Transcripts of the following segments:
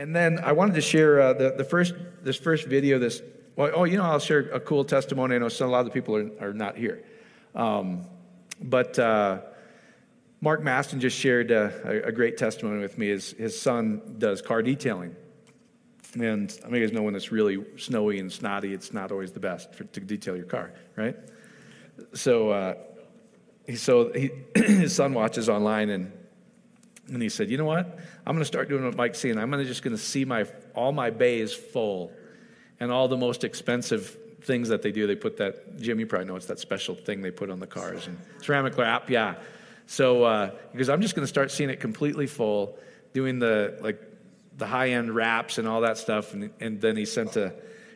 And then I wanted to share uh, the, the first, this first video, this, well, oh, you know, I'll share a cool testimony. I know some, a lot of the people are, are not here. Um, but uh, Mark Maston just shared uh, a, a, great testimony with me. His, his son does car detailing. And I mean, you guys know when it's really snowy and snotty, it's not always the best for, to detail your car, right? So, uh, so he, his son watches online and, and he said, you know what? I'm going to start doing what Mike's saying. I'm gonna, just going to see my, all my bays full and all the most expensive things that they do. They put that, Jim, you probably know it's that special thing they put on the cars and ceramic wrap, yeah. So, uh, because I'm just going to start seeing it completely full, doing the, like, the high end wraps and all that stuff. And, and then he sent a,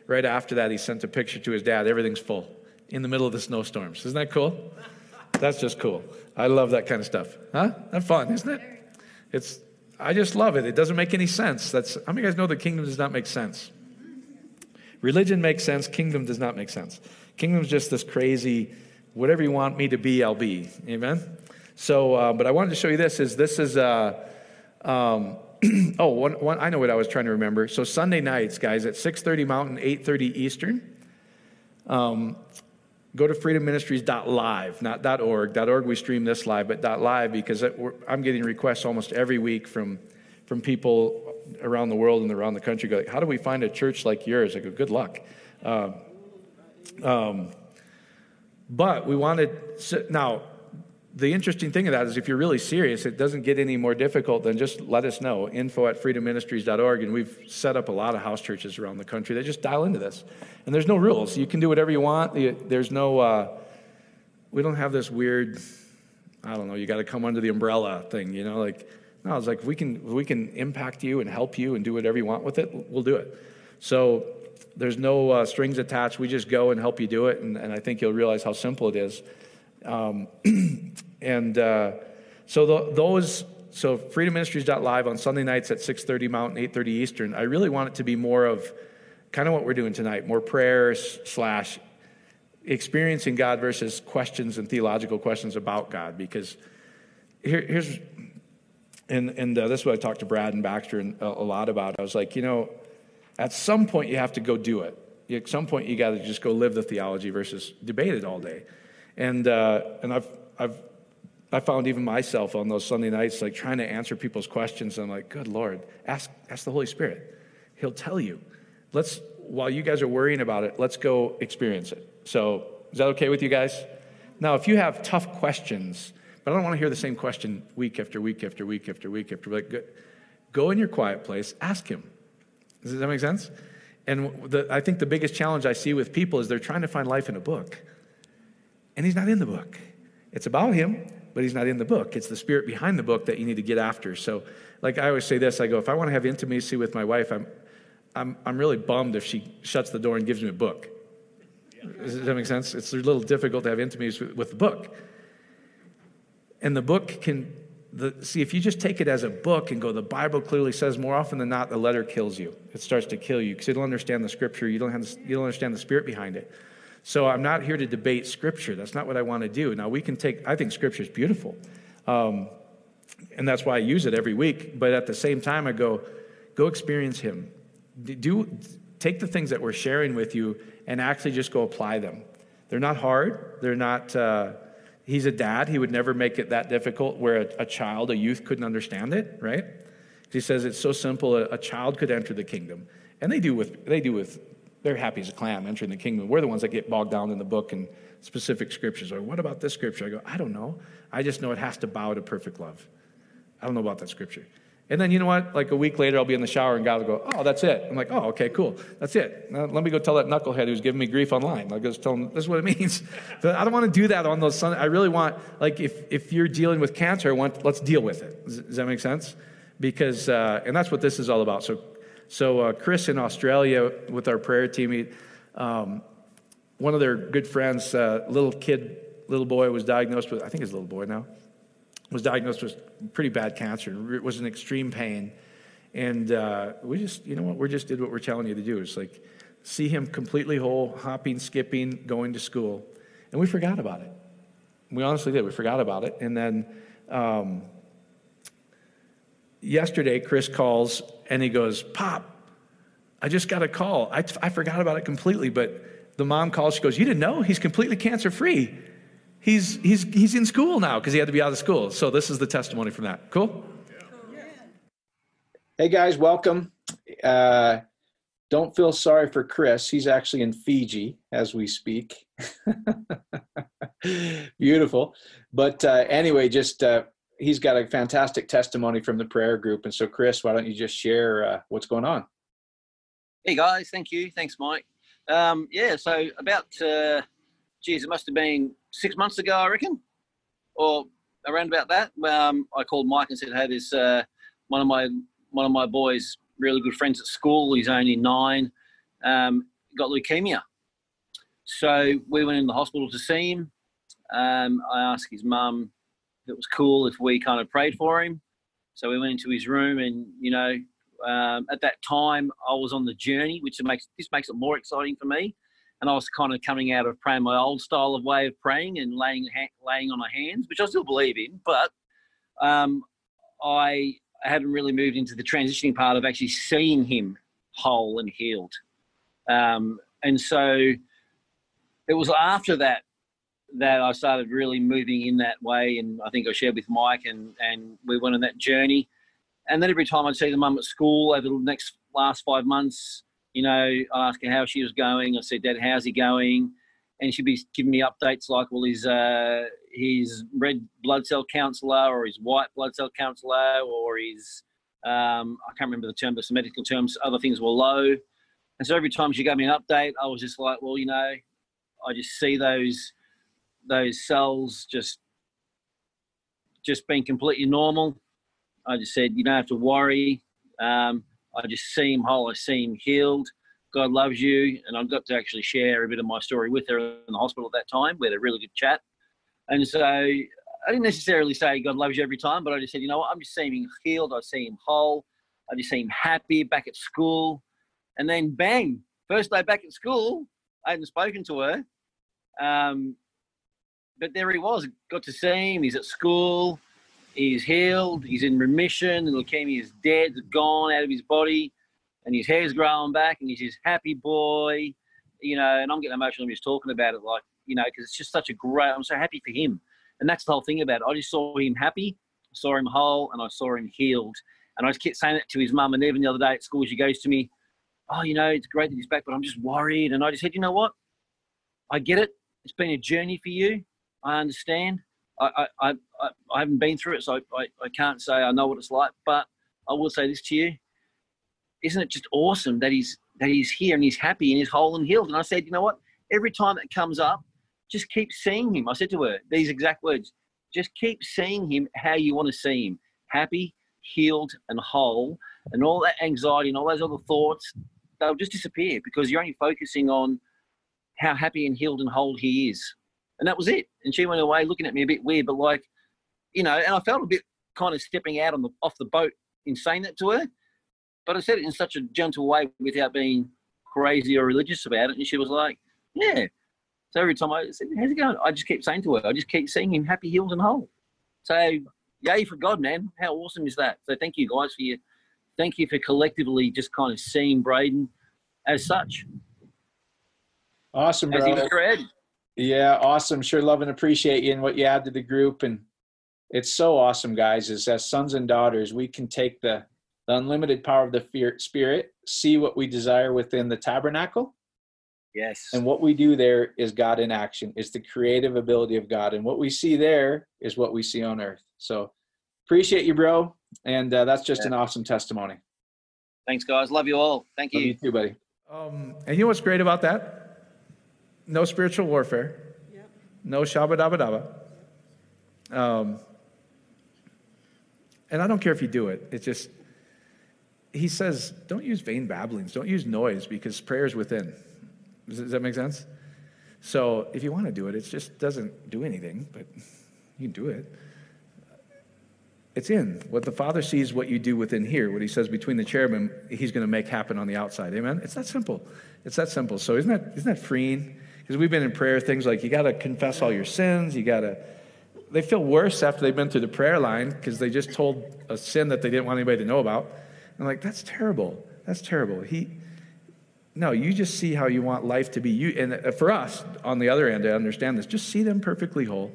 right after that, he sent a picture to his dad. Everything's full in the middle of the snowstorms. Isn't that cool? That's just cool. I love that kind of stuff. Huh? That's fun, isn't it? It's, I just love it. It doesn't make any sense. That's, how many guys know the kingdom does not make sense? Religion makes sense, kingdom does not make sense. Kingdom's just this crazy, whatever you want me to be, I'll be. Amen? So, uh, but I wanted to show you this, is this is, uh, um, oh, one, one, I know what I was trying to remember. So Sunday nights, guys, at 6.30 Mountain, 8.30 Eastern, um, go to freedomministries.live, not .org. .org we stream this live, but .live because I'm getting requests almost every week from, from people around the world and around the country. Go, like, how do we find a church like yours? I go, good luck. Uh, um, but we wanted, now, the interesting thing of that is if you're really serious, it doesn't get any more difficult than just let us know. Info at freedomministries.org. And we've set up a lot of house churches around the country that just dial into this. And there's no rules. You can do whatever you want. There's no, uh, we don't have this weird, I don't know, you got to come under the umbrella thing, you know, like, no, it's like we can, we can impact you and help you and do whatever you want with it, we'll do it. So there's no uh, strings attached. We just go and help you do it. And, and I think you'll realize how simple it is. Um, and uh, so the, those, so freedomministries.live on Sunday nights at 6.30 Mountain, 8.30 Eastern, I really want it to be more of kind of what we're doing tonight, more prayers slash experiencing God versus questions and theological questions about God. Because here, here's, and, and uh, this is what I talked to Brad and Baxter a, a lot about. I was like, you know, at some point you have to go do it. At some point you got to just go live the theology versus debate it all day. And, uh, and I've, I've, I found even myself on those Sunday nights, like trying to answer people's questions. I'm like, good Lord, ask, ask the Holy Spirit. He'll tell you. Let's, while you guys are worrying about it, let's go experience it. So, is that okay with you guys? Now, if you have tough questions, but I don't want to hear the same question week after week after week after week after week, go, go in your quiet place, ask Him. Does that make sense? And the, I think the biggest challenge I see with people is they're trying to find life in a book. And he's not in the book. It's about him, but he's not in the book. It's the spirit behind the book that you need to get after. So, like I always say this I go, if I want to have intimacy with my wife, I'm, I'm, I'm really bummed if she shuts the door and gives me a book. Does that make sense? It's a little difficult to have intimacy with, the book. And the book can, the, see, if you just take it as a book and go, the Bible clearly says more often than not, the letter kills you. It starts to kill you because you don't understand the scripture, you don't, have you don't understand the spirit behind it. So I'm not here to debate Scripture. That's not what I want to do. Now, we can take, I think Scripture is beautiful. Um, and that's why I use it every week. But at the same time, I go, go experience Him. Do, take the things that we're sharing with you and actually just go apply them. They're not hard. They're not, uh, he's a dad. He would never make it that difficult where a, a child, a youth couldn't understand it, right? He says it's so simple, a, a child could enter the kingdom. And they do with, they do with they're happy as a clam entering the kingdom. We're the ones that get bogged down in the book and specific scriptures. Or what about this scripture? I go, I don't know. I just know it has to bow to perfect love. I don't know about that scripture. And then you know what? Like a week later, I'll be in the shower and God will go, Oh, that's it. I'm like, Oh, okay, cool. That's it. Now, let me go tell that knucklehead who's giving me grief online. I'll just tell him this is what it means. but I don't want to do that on those Sundays. I really want, like, if, if you're dealing with cancer, I want, let's deal with it. Does, does that make sense? Because, uh, and that's what this is all about. So so, uh, Chris in Australia with our prayer team, he, um, one of their good friends, uh, little kid, little boy, was diagnosed with, I think he's a little boy now, was diagnosed with pretty bad cancer. It was in extreme pain. And uh, we just, you know what, we just did what we're telling you to do. It's like see him completely whole, hopping, skipping, going to school. And we forgot about it. We honestly did. We forgot about it. And then um, yesterday, Chris calls and he goes, Pop, I just got a call. I, I forgot about it completely, but the mom calls. She goes, You didn't know? He's completely cancer free. He's, he's, he's in school now because he had to be out of school. So this is the testimony from that. Cool? Hey guys, welcome. Uh, don't feel sorry for Chris. He's actually in Fiji as we speak. Beautiful. But uh, anyway, just uh, he's got a fantastic testimony from the prayer group. And so, Chris, why don't you just share uh, what's going on? Hey guys, thank you. Thanks, Mike. Um, yeah, so about, uh, geez, it must have been six months ago, I reckon, or around about that. Um, I called Mike and said, "Hey, there's uh, one of my one of my boys, really good friends at school. He's only nine, um, got leukemia." So we went in the hospital to see him. Um, I asked his mum it was cool if we kind of prayed for him. So we went into his room, and you know, um, at that time I was on the journey, which makes this makes it more exciting for me. And I was kind of coming out of praying my old style of way of praying and laying laying on my hands, which I still believe in, but um, I hadn't really moved into the transitioning part of actually seeing him whole and healed. Um, and so it was after that that I started really moving in that way. And I think I shared with Mike, and and we went on that journey. And then every time I'd see the mum at school over the next last five months, you know, I'd ask her how she was going. I said, Dad, how's he going? And she'd be giving me updates like, well, his uh, his red blood cell counselor or his white blood cell counselor or his um, I can't remember the term, but some medical terms, other things were low. And so every time she gave me an update, I was just like, well, you know, I just see those those cells just just being completely normal. I just said, you don't have to worry. Um, I just seem whole. I seem healed. God loves you. And I got to actually share a bit of my story with her in the hospital at that time. We had a really good chat. And so I didn't necessarily say God loves you every time, but I just said, you know what? I'm just seeming healed. I see him whole. I just see him happy back at school. And then bang, first day back at school, I hadn't spoken to her. Um, but there he was. Got to see him. He's at school. He's healed. He's in remission. The leukemia is dead. Gone out of his body, and his hair's growing back. And he's this happy boy, you know. And I'm getting emotional just talking about it, like you know, because it's just such a great. I'm so happy for him, and that's the whole thing about it. I just saw him happy, saw him whole, and I saw him healed. And I just kept saying it to his mum. And even the other day at school, she goes to me, "Oh, you know, it's great that he's back, but I'm just worried." And I just said, "You know what? I get it. It's been a journey for you. I understand. I, I, I, I haven't been through it, so I, I can't say I know what it's like. But I will say this to you: Isn't it just awesome that he's that he's here and he's happy and he's whole and healed? And I said, you know what? Every time it comes up, just keep seeing him. I said to her these exact words: Just keep seeing him how you want to see him, happy, healed, and whole, and all that anxiety and all those other thoughts, they'll just disappear because you're only focusing on how happy and healed and whole he is and that was it. And she went away looking at me a bit weird, but like, you know, and I felt a bit kind of stepping out on the off the boat in saying that to her. But I said it in such a gentle way without being crazy or religious about it. And she was like, Yeah. So every time I said, How's it going? I just keep saying to her, I just keep seeing him happy, healed, and whole. So yay for God, man. How awesome is that? So thank you guys for your thank you for collectively just kind of seeing Braden as such. Awesome, bro. As he yeah, awesome. Sure love and appreciate you and what you add to the group. And it's so awesome, guys, is as sons and daughters, we can take the, the unlimited power of the spirit, see what we desire within the tabernacle. Yes. And what we do there is God in action, is the creative ability of God. And what we see there is what we see on earth. So appreciate you, bro. And uh, that's just yeah. an awesome testimony. Thanks, guys. Love you all. Thank you. Love you too, buddy. Um, and you know what's great about that? No spiritual warfare, yep. no shabba dabba dabba. Um, and I don't care if you do it. It's just, he says, don't use vain babblings, don't use noise because prayer is within. Does, does that make sense? So if you want to do it, it just doesn't do anything, but you can do it. It's in. What the Father sees, what you do within here, what He says between the cherubim, He's going to make happen on the outside. Amen? It's that simple. It's that simple. So isn't that, isn't that freeing? Because we've been in prayer, things like you got to confess all your sins. You got to. They feel worse after they've been through the prayer line because they just told a sin that they didn't want anybody to know about. I'm like, that's terrible. That's terrible. He, no, you just see how you want life to be. You, and uh, for us, on the other end, I understand this. Just see them perfectly whole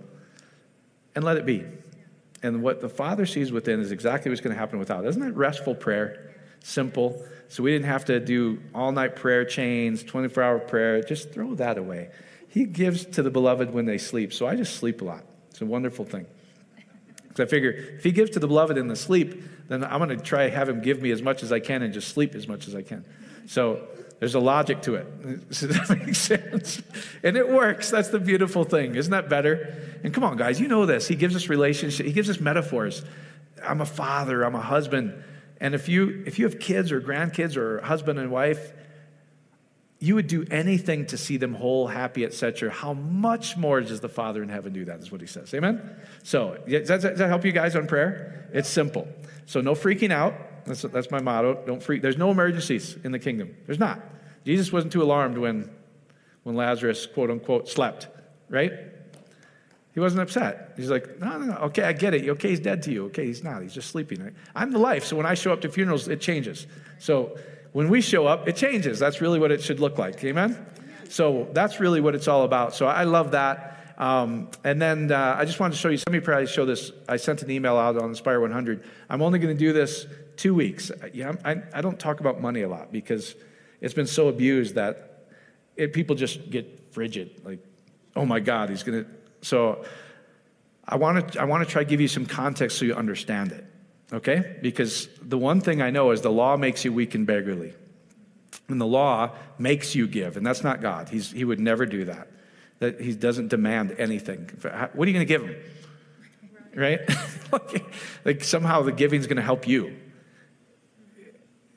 and let it be. And what the Father sees within is exactly what's going to happen without. Isn't that restful prayer? Simple. So we didn't have to do all night prayer chains, 24 hour prayer. Just throw that away. He gives to the beloved when they sleep. So I just sleep a lot. It's a wonderful thing. Because I figure if he gives to the beloved in the sleep, then I'm going to try to have him give me as much as I can and just sleep as much as I can. So there's a logic to it. Does that make sense? And it works. That's the beautiful thing. Isn't that better? And come on, guys, you know this. He gives us relationship. He gives us metaphors. I'm a father. I'm a husband. And if you if you have kids or grandkids or husband and wife, you would do anything to see them whole, happy, etc. How much more does the Father in heaven do that? Is what he says. Amen? So, does that, does that help you guys on prayer? It's simple. So, no freaking out. That's, that's my motto. Don't freak. There's no emergencies in the kingdom. There's not. Jesus wasn't too alarmed when, when Lazarus, quote unquote, slept, right? He wasn't upset. He's like, no, no, no. Okay, I get it. Okay, he's dead to you. Okay, he's not. He's just sleeping. I'm the life. So when I show up to funerals, it changes. So when we show up, it changes. That's really what it should look like. Amen? So that's really what it's all about. So I love that. Um, and then uh, I just wanted to show you, some of you probably show this. I sent an email out on Inspire 100. I'm only going to do this two weeks. Yeah, I, I, don't talk about money a lot because it's been so abused that it, people just get frigid. Like, oh my God, he's going to. So I want to I want to try to give you some context so you understand it okay? Because the one thing I know is the law makes you weak and beggarly. And the law makes you give, and that's not God. He's, he would never do that. That he doesn't demand anything. What are you going to give him? Right? like somehow the giving is going to help you.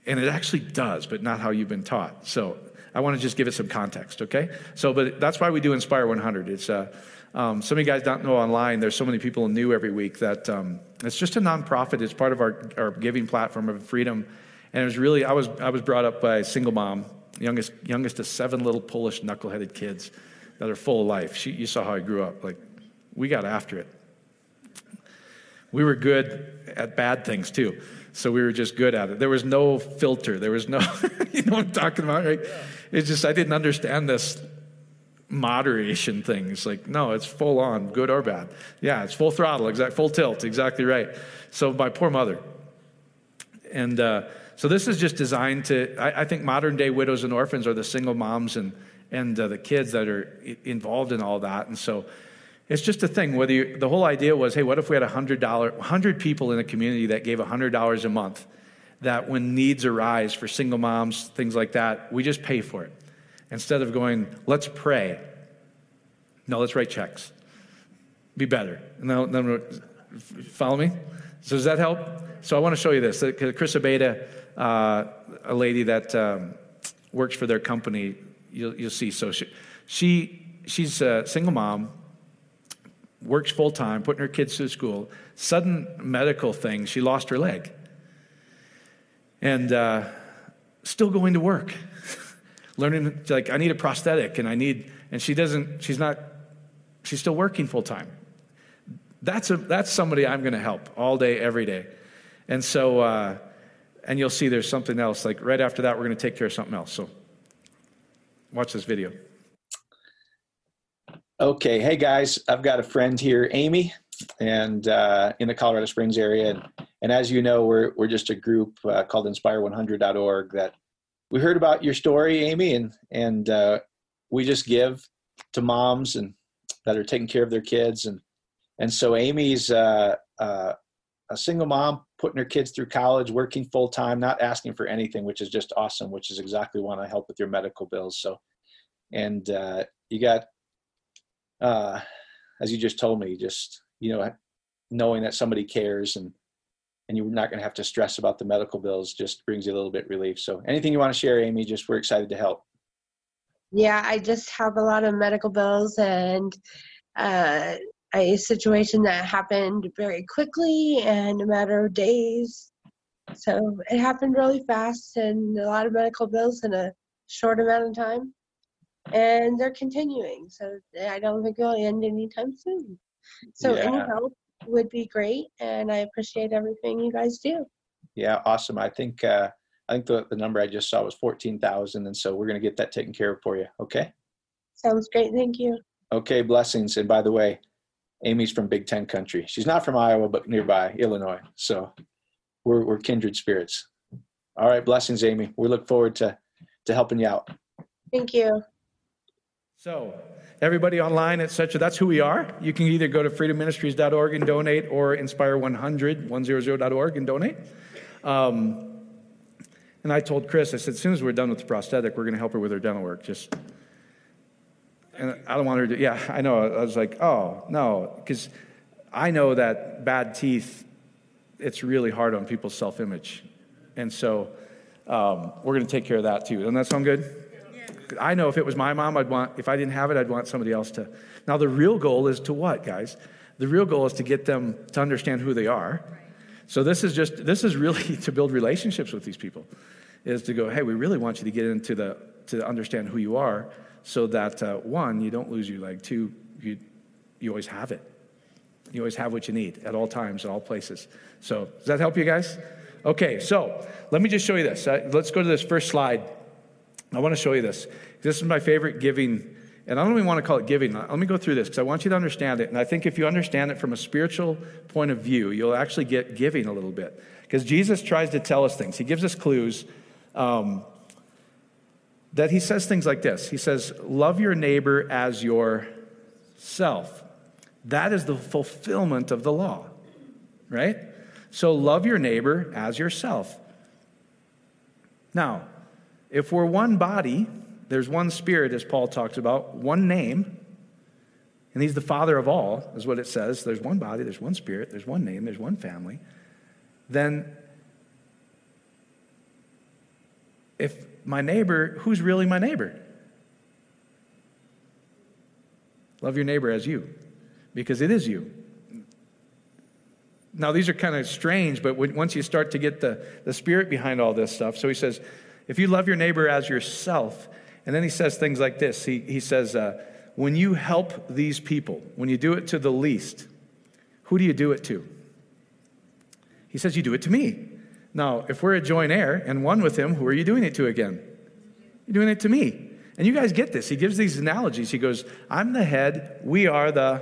And it actually does, but not how you've been taught. So I want to just give it some context, okay? So, but that's why we do Inspire 100. It's uh, um, some of you guys don't know online, there's so many people new every week that um, it's just a nonprofit. It's part of our, our giving platform of freedom. And it was really, I was, I was brought up by a single mom, youngest, youngest of seven little Polish knuckleheaded kids that are full of life. She, you saw how I grew up. Like, we got after it. We were good at bad things too. So we were just good at it. There was no filter. There was no, you know what I'm talking about, right? It's just, I didn't understand this moderation thing. It's like, no, it's full on, good or bad. Yeah, it's full throttle, exact, full tilt, exactly right. So my poor mother. And uh, so this is just designed to, I, I, think modern day widows and orphans are the single moms and, and uh, the kids that are involved in all that. And so it's just a thing. Whether you, the whole idea was, hey, what if we had $100, 100 people in a community that gave $100 a month? That when needs arise for single moms, things like that, we just pay for it instead of going, let's pray. No, let's write checks. Be better. Then, then follow me? So does that help? So I want to show you this. Chris Abeda, uh, a lady that um, works for their company, you'll, you'll see. So she, she, she's a single mom, works full time, putting her kids through school. Sudden medical thing, she lost her leg. And uh, still going to work learning like I need a prosthetic and I need and she doesn't she's not she's still working full time. That's a that's somebody I'm going to help all day every day. And so uh, and you'll see there's something else like right after that we're going to take care of something else. So watch this video. Okay, hey guys, I've got a friend here, Amy, and uh, in the Colorado Springs area, and, and, as you know, we're we're just a group uh, called Inspire100.org that we heard about your story, Amy, and and uh, we just give to moms and that are taking care of their kids, and and so Amy's uh, uh, a single mom putting her kids through college, working full time, not asking for anything, which is just awesome. Which is exactly want I help with your medical bills. So, and uh, you got, uh, as you just told me, just you know, knowing that somebody cares and and you're not going to have to stress about the medical bills just brings you a little bit relief. So anything you want to share amy just we're excited to help. Yeah i just have a lot of medical bills and uh, a situation that happened very quickly and a matter of days. So it happened really fast and a lot of medical bills in a short amount of time. And they're continuing so i don't think it'll end anytime soon. So yeah. any help would be great, and I appreciate everything you guys do. Yeah, awesome. I think uh, I think the, the number I just saw was fourteen thousand, and so we're going to get that taken care of for you. Okay. Sounds great. Thank you. Okay, blessings. And by the way, Amy's from Big Ten country. She's not from Iowa, but nearby, Illinois. So we're we're kindred spirits. All right, blessings, Amy. We look forward to to helping you out. Thank you. So, everybody online, etc. That's who we are. You can either go to freedomministries.org and donate, or inspire100 100.org and donate. Um, and I told Chris, I said, as soon as we're done with the prosthetic, we're going to help her with her dental work. Just, and I don't want her to. Yeah, I know. I was like, oh no, because I know that bad teeth. It's really hard on people's self-image and so um, we're going to take care of that too. Doesn't that sound good? I know if it was my mom, I'd want, if I didn't have it, I'd want somebody else to. Now, the real goal is to what, guys? The real goal is to get them to understand who they are. So this is just, this is really to build relationships with these people, is to go, hey, we really want you to get into the, to understand who you are so that, uh, one, you don't lose your leg. Two, you, you always have it. You always have what you need at all times, at all places. So does that help you guys? Okay, so let me just show you this. Uh, let's go to this first slide. I want to show you this. This is my favorite giving, and I don't even want to call it giving. Let me go through this because I want you to understand it. And I think if you understand it from a spiritual point of view, you'll actually get giving a little bit. Because Jesus tries to tell us things, He gives us clues. Um, that he says things like this He says, Love your neighbor as yourself. That is the fulfillment of the law, right? So love your neighbor as yourself. Now, if we're one body, there's one spirit, as Paul talks about, one name, and he's the father of all, is what it says. There's one body, there's one spirit, there's one name, there's one family. Then, if my neighbor, who's really my neighbor? Love your neighbor as you, because it is you. Now, these are kind of strange, but when, once you start to get the, the spirit behind all this stuff, so he says, if you love your neighbor as yourself, and then he says things like this he, he says, uh, when you help these people, when you do it to the least, who do you do it to? He says, you do it to me. Now, if we're a joint heir and one with him, who are you doing it to again? You're doing it to me. And you guys get this. He gives these analogies. He goes, I'm the head, we are the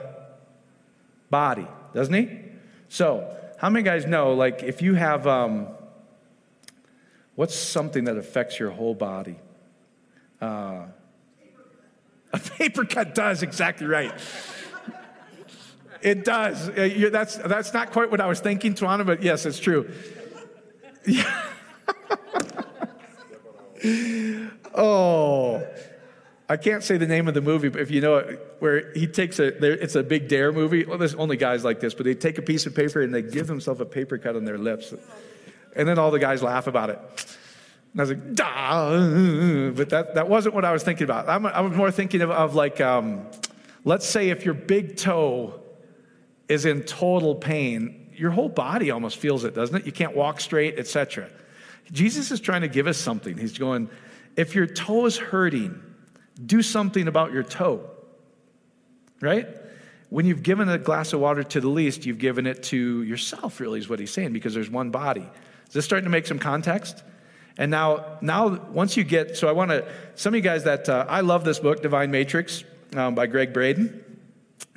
body, doesn't he? So, how many guys know, like, if you have, um, what's something that affects your whole body? Uh, a paper cut does, exactly right. It does. Uh, that's, that's not quite what I was thinking, Tawana, but yes, it's true. Yeah. oh, I can't say the name of the movie, but if you know it, where he takes a, it's a big dare movie. Well, there's only guys like this, but they take a piece of paper and they give themselves a paper cut on their lips. And then all the guys laugh about it. And I was like, Dah! but that, that wasn't what I was thinking about. I'm, i was more thinking of, of like, um, let's say if your big toe is in total pain, your whole body almost feels it, doesn't it? You can't walk straight, etc. Jesus is trying to give us something. He's going, if your toe is hurting, do something about your toe, right? When you've given a glass of water to the least, you've given it to yourself, really, is what he's saying, because there's one body. Is this starting to make some context? And now, now once you get, so I want to, some of you guys that, uh, I love this book, Divine Matrix, um, by Gregg Braden.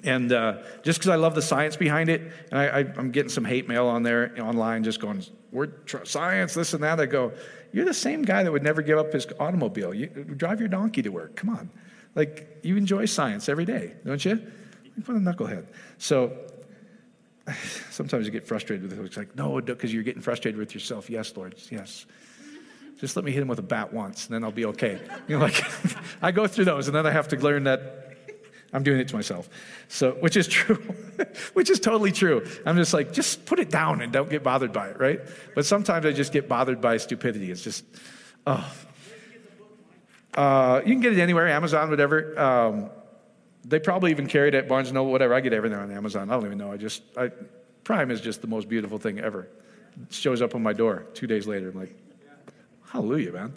And uh, just because I love the science behind it, and I, am getting some hate mail on there online, just going, "We're tr- science, this and that." I go, "You're the same guy that would never give up his automobile. You drive your donkey to work. Come on, like you enjoy science every day, don't you? You're a knucklehead." So sometimes you get frustrated with it. It's like, no, because you're getting frustrated with yourself. Yes, Lord, yes. Just let me hit him with a bat once, and then I'll be okay. You know, like I go through those, and then I have to learn that I'm doing it to myself. So, which is true, which is totally true. I'm just like, just put it down and don't get bothered by it, right? But sometimes I just get bothered by stupidity. It's just, oh. Uh, you can get it anywhere, Amazon, whatever. Um, they probably even carried it at Barnes Noble, whatever. I get everything on Amazon. I don't even know. I just, I, Prime is just the most beautiful thing ever. It shows up on my door two days later. I'm like, hallelujah, man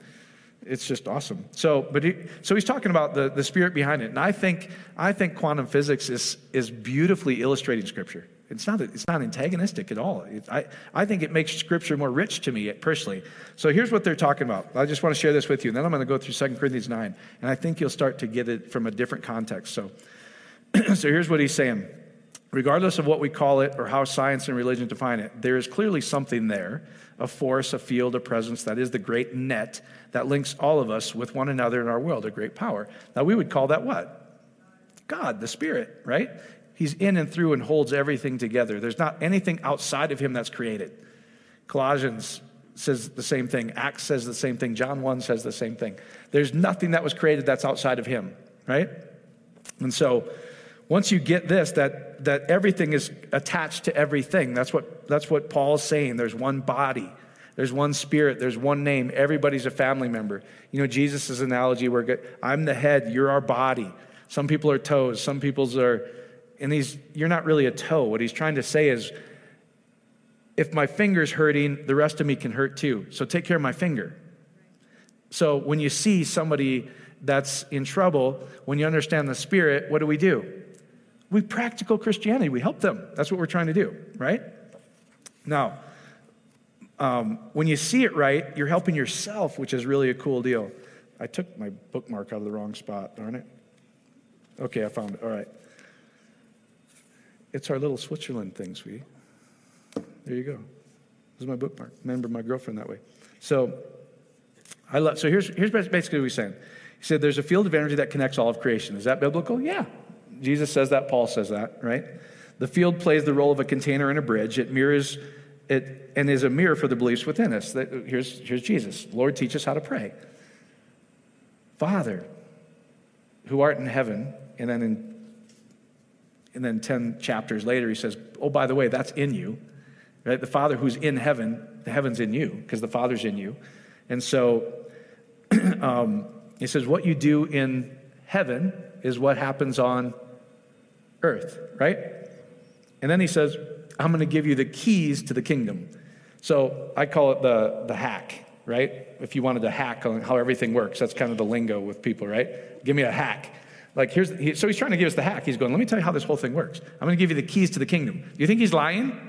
it's just awesome. So, but he, so he's talking about the, the spirit behind it, and I think I think quantum physics is is beautifully illustrating scripture. It's not, it's not antagonistic at all. It, I, I think it makes Scripture more rich to me personally. So here's what they're talking about. I just want to share this with you, and then I'm going to go through 2 Corinthians 9, and I think you'll start to get it from a different context. So, so here's what he's saying. Regardless of what we call it or how science and religion define it, there is clearly something there a force, a field, a presence that is the great net that links all of us with one another in our world, a great power. Now, we would call that what? God, the Spirit, right? He's in and through and holds everything together. There's not anything outside of him that's created. Colossians says the same thing. Acts says the same thing. John 1 says the same thing. There's nothing that was created that's outside of him, right? And so once you get this, that, that everything is attached to everything, that's what, that's what Paul's saying. There's one body, there's one spirit, there's one name. Everybody's a family member. You know, Jesus' analogy where I'm the head, you're our body. Some people are toes, some people's are and he's, you're not really a toe. What he's trying to say is, if my finger's hurting, the rest of me can hurt too. So take care of my finger. So when you see somebody that's in trouble, when you understand the spirit, what do we do? We practical Christianity. We help them. That's what we're trying to do, right? Now, um, when you see it right, you're helping yourself, which is really a cool deal. I took my bookmark out of the wrong spot, darn it. Okay, I found it. All right. It's our little Switzerland thing, sweetie. There you go. This is my bookmark. Remember my girlfriend that way. So I love so here's here's basically what he's saying. He said there's a field of energy that connects all of creation. Is that biblical? Yeah. Jesus says that, Paul says that, right? The field plays the role of a container and a bridge. It mirrors it and is a mirror for the beliefs within us. That, here's, here's Jesus. Lord, teach us how to pray. Father, who art in heaven, and then in and then 10 chapters later, he says, Oh, by the way, that's in you. Right? The Father who's in heaven, the heaven's in you because the Father's in you. And so um, he says, What you do in heaven is what happens on earth, right? And then he says, I'm going to give you the keys to the kingdom. So I call it the, the hack, right? If you wanted to hack on how everything works, that's kind of the lingo with people, right? Give me a hack. Like, here's, he, so he's trying to give us the hack. He's going, let me tell you how this whole thing works. I'm going to give you the keys to the kingdom. Do you think he's lying?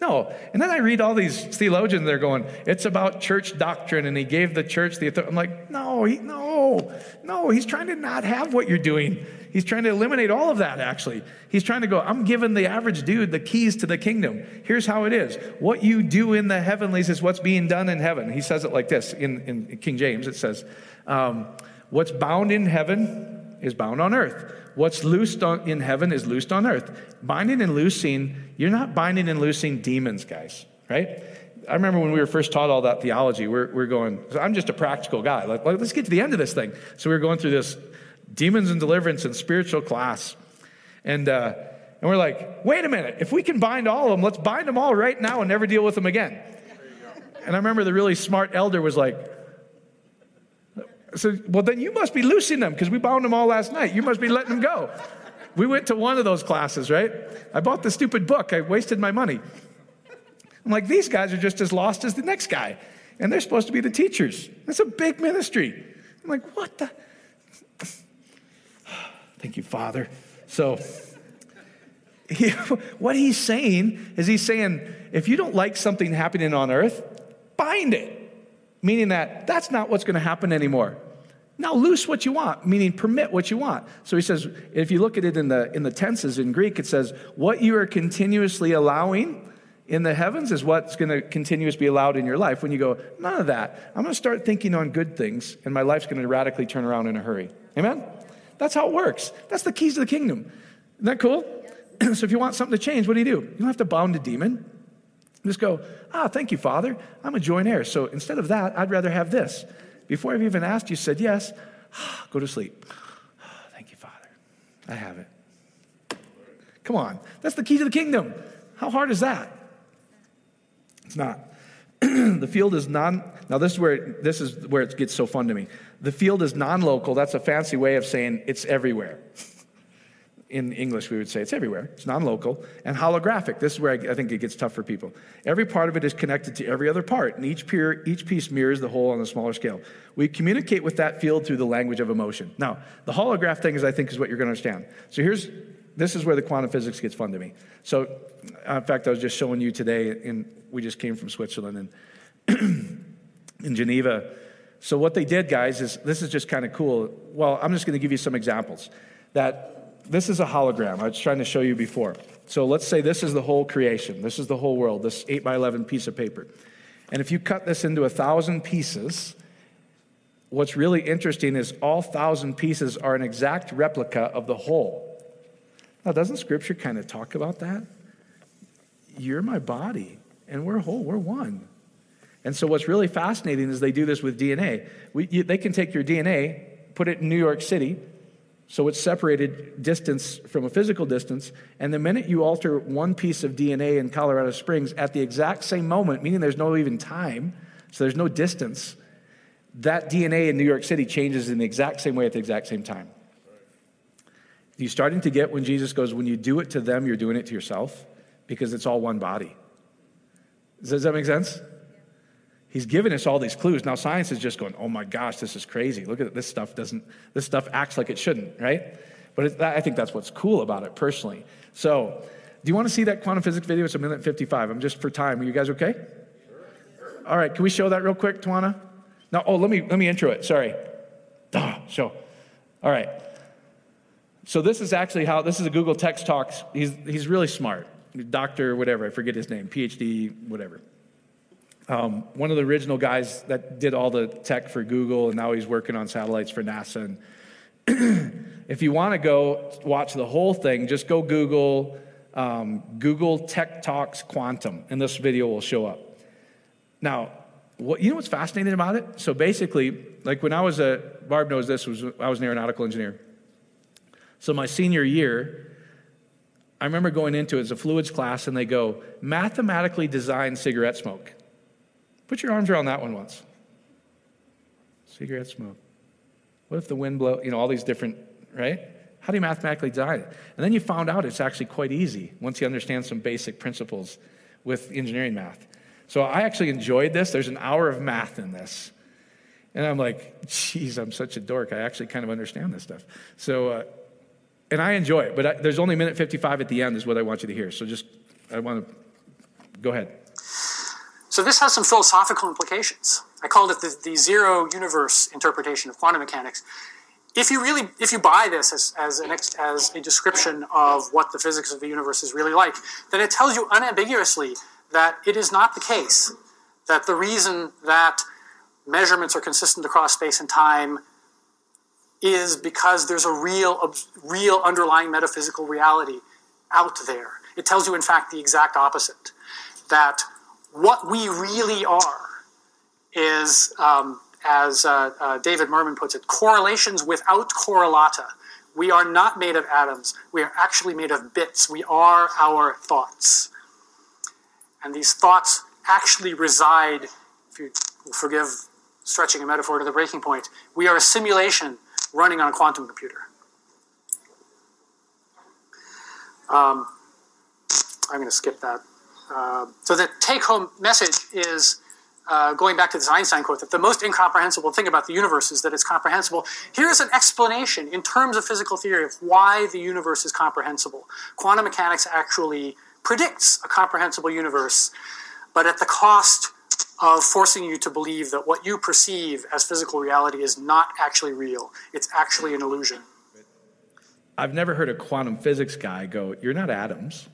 No. And then I read all these theologians, they're going, it's about church doctrine, and he gave the church the authority. I'm like, no, he, no, no, he's trying to not have what you're doing. He's trying to eliminate all of that, actually. He's trying to go, I'm giving the average dude the keys to the kingdom. Here's how it is what you do in the heavenlies is what's being done in heaven. He says it like this in, in King James it says, um, What's bound in heaven is bound on earth. What's loosed on, in heaven is loosed on earth. Binding and loosing, you're not binding and loosing demons, guys, right? I remember when we were first taught all that theology, we're, we're going, I'm just a practical guy. Like, let's get to the end of this thing. So we are going through this demons and deliverance and spiritual class. And, uh, and we're like, wait a minute, if we can bind all of them, let's bind them all right now and never deal with them again. And I remember the really smart elder was like, Said, Well, then you must be loosing them because we bound them all last night. You must be letting them go. We went to one of those classes, right? I bought the stupid book. I wasted my money. I'm like, These guys are just as lost as the next guy. And they're supposed to be the teachers. It's a big ministry. I'm like, What the? Thank you, Father. So, he, what he's saying is he's saying, if you don't like something happening on earth, bind it meaning that that's not what's going to happen anymore. Now loose what you want, meaning permit what you want. So he says, if you look at it in the in the tenses in Greek, it says, what you are continuously allowing in the heavens is what's going to continuously be allowed in your life. When you go, none of that, I'm going to start thinking on good things, and my life's going to radically turn around in a hurry. Amen? That's how it works. That's the keys to the kingdom. Isn't that cool? so if you want something to change, what do you do? You don't have to bound a demon. Just go, ah, thank you, Father. I'm a joint heir. So instead of that, I'd rather have this. Before I've even asked, you said yes. Go to sleep. Thank you, Father. I have it. Come on. That's the key to the kingdom. How hard is that? It's not. the field is non now this is where this is where it gets so fun to me. The field is non-local. That's a fancy way of saying it's everywhere in English, we would say it's everywhere. It's non local. And holographic. This is where I, I, think it gets tough for people. Every part of it is connected to every other part, and each, peer, each piece mirrors the whole on a smaller scale. We communicate with that field through the language of emotion. Now, the holograph thing is, I think, is what you're going to understand. So here's, this is where the quantum physics gets fun to me. So, uh, in fact, I was just showing you today, and we just came from Switzerland and in Geneva. So, what they did, guys, is this is just kind of cool. Well, I'm just going to give you some examples. That this is a hologram. I was trying to show you before. So, let's say this is the whole creation, this is the whole world, this 8 by 11 piece of paper. And if you cut this into a thousand pieces, what's really interesting is all thousand pieces are an exact replica of the whole. Now, doesn't Scripture kind of talk about that? You're my body, and we're whole, we're one. And so, what's really fascinating is they do this with DNA. We, you, they can take your DNA, put it in New York City, so it's separated distance from a physical distance, and the minute you alter one piece of DNA in Colorado Springs at the exact same moment, meaning there's no even time, so there's no distance, that DNA in New York City changes in the exact same way at the exact same time. You starting to get when Jesus goes, when you do it to them, you're doing it to yourself because it's all one body. Does that make sense? He's given us all these clues. Now science is just going, oh my gosh, this is crazy. Look at. This stuff doesn't, this stuff acts like it shouldn't, right? But it, I think that's what's cool about it personally. So, do you want to see that quantum physics video? It's a minute 55. I'm just for time. Are you guys okay? All right, can we show that real quick, Tawana? No, oh, let me let me intro it. Sorry. Duh, show. All right. So this is actually how this is a Google Tech Talks. He's he's really smart. Doctor, whatever, I forget his name, PhD, whatever. Um, one of the original guys that did all the tech for Google, and now he's working on satellites for NASA. And if you want to go watch the whole thing, just go Google um, Google Tech Talks Quantum, and this video will show up. Now, what, you know what's fascinating about it? So basically, like when I was a, Barb knows this, was I was an aeronautical engineer. So my senior year, I remember going into it as a fluids class, and they go, mathematically design cigarette smoke. Put your arms around that one once. Cigarette smoke. What if the wind blow, you know, all these different, right? How do you mathematically design it? And then you found out it's actually quite easy once you understand some basic principles with engineering math. So I actually enjoyed this. There's an hour of math in this. And I'm like, geez, I'm such a dork. I actually kind of understand this stuff. So, uh, and I enjoy it, but I, there's only minute 55 at the end, is what I want you to hear. So just, I want to go ahead. So this has some philosophical implications. I called it the, the zero universe interpretation of quantum mechanics. If you really, if you buy this as, as, an as a description of what the physics of the universe is really like, then it tells you unambiguously that it is not the case that the reason that measurements are consistent across space and time is because there's a real, real underlying metaphysical reality out there. It tells you, in fact, the exact opposite. That what we really are is, um, as uh, uh, David Mermin puts it, correlations without correlata. We are not made of atoms. We are actually made of bits. We are our thoughts. And these thoughts actually reside, if you forgive stretching a metaphor to the breaking point, we are a simulation running on a quantum computer. Um, I'm going to skip that. Uh, so the take home message is uh, going back to this Einstein quote that the most incomprehensible thing about the universe is that it's comprehensible. Here's an explanation in terms of physical theory of why the universe is comprehensible. Quantum mechanics actually predicts a comprehensible universe, but at the cost of forcing you to believe that what you perceive as physical reality is not actually real. It's actually an illusion. I've never heard a quantum physics guy go, You're not atoms,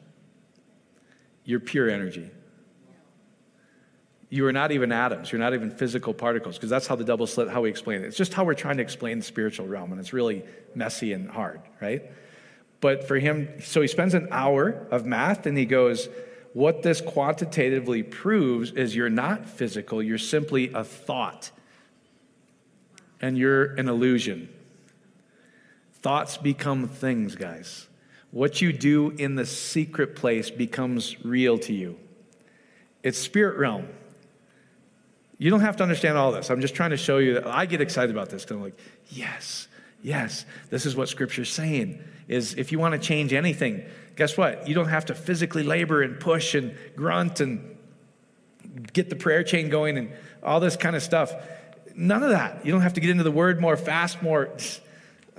you're pure energy. You are not even atoms. You're not even physical particles, because that's how the double slit, how we explain it. It's just how we're trying to explain the spiritual realm, and it's really messy and hard, right? But for him, so he spends an hour of math and he goes, What this quantitatively proves is you're not physical, you're simply a thought. And you're an illusion. Thoughts become things, guys. What you do in the secret place becomes real to you. It's spirit realm. You don't have to understand all this. I'm just trying to show you that I get excited about this because I'm like, yes, yes, this is what Scripture's saying is if you want to change anything, guess what? You don't have to physically labor and push and grunt and get the prayer chain going and all this kind of stuff. None of that. You don't have to get into the word more fast, more.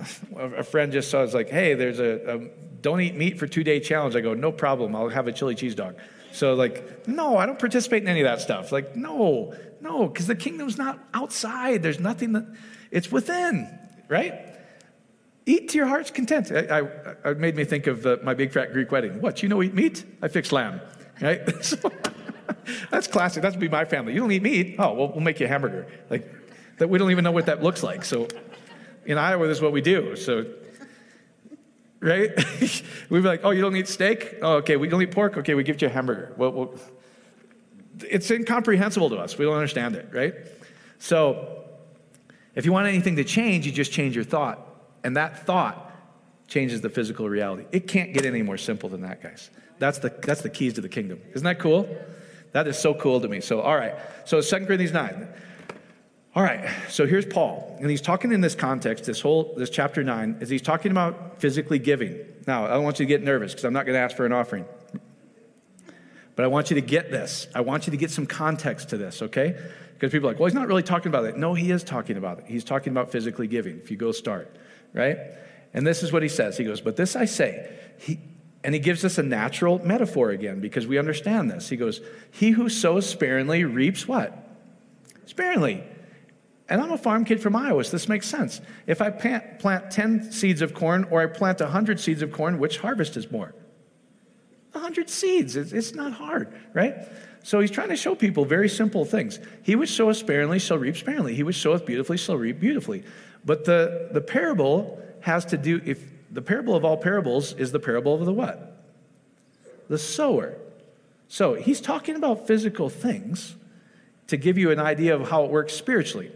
a friend just saw, it's like, hey, there's a, a don't eat meat for two day challenge. I go, no problem. I'll have a chili cheese dog. So, like, no, I don't participate in any of that stuff. Like, no, no, because the kingdom's not outside. There's nothing that, it's within, right? Eat to your heart's content. I, I, it made me think of uh, my big fat Greek wedding. What, you know eat meat? I fix lamb, right? so, that's classic. That's be my family. You don't eat meat? Oh, well, we'll make you a hamburger. Like, that we don't even know what that looks like. So, in Iowa, this is what we do. So, right? We'd be like, oh, you don't eat steak? Oh, okay. We don't eat pork? Okay, we give you a hamburger. It's incomprehensible to us. We don't understand it, right? So, if you want anything to change, you just change your thought. And that thought changes the physical reality. It can't get any more simple than that, guys. That's the, that's the keys to the kingdom. Isn't that cool? That is so cool to me. So, all right. So, 2 Corinthians 9. All right, so here's Paul, and he's talking in this context, this whole, this chapter 9, is he's talking about physically giving. Now, I don't want you to get nervous because I'm not going to ask for an offering. But I want you to get this. I want you to get some context to this, okay? Because people are like, well, he's not really talking about it. No, he is talking about it. He's talking about physically giving, if you go start, right? And this is what he says. He goes, but this I say, he, and he gives us a natural metaphor again because we understand this. He goes, He who sows sparingly reaps what? Sparingly. And I'm a farm kid from Iowa, so this makes sense. If I plant, plant 10 seeds of corn or I plant 100 seeds of corn, which harvest is more? 100 seeds. It's, not hard, right? So he's trying to show people very simple things. He would sow sparingly, shall reap sparingly. He would soweth beautifully, shall reap beautifully. But the, the parable has to do, if the parable of all parables is the parable of the what? The sower. So he's talking about physical things to give you an idea of how it works spiritually.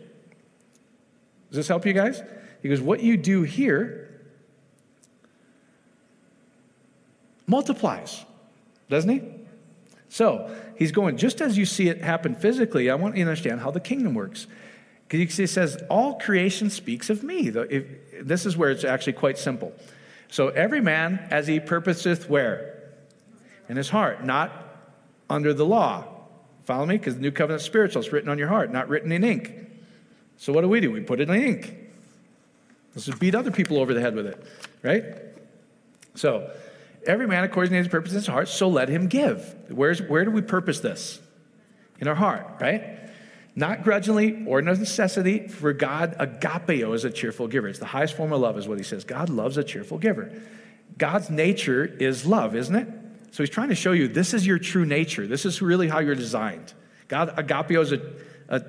Does this help you guys? He goes, What you do here multiplies, doesn't he? So he's going, just as you see it happen physically, I want you to understand how the kingdom works. Because he says, All creation speaks of me. This is where it's actually quite simple. So every man as he purposeth where? In his heart, not under the law. Follow me? Because the new covenant spiritual is written on your heart, not written in ink. So what do we do? We put it in ink. Let's just beat other people over the head with it, right? So, every man according to his purpose in his heart, so let him give. Where's, where do we purpose this? In our heart, right? Not grudgingly or necessity, for God, agapeo is a cheerful giver. It's the highest form of love, is what he says. God loves a cheerful giver. God's nature is love, isn't it? So he's trying to show you this is your true nature. This is really how you're designed. God, agapeo is a, a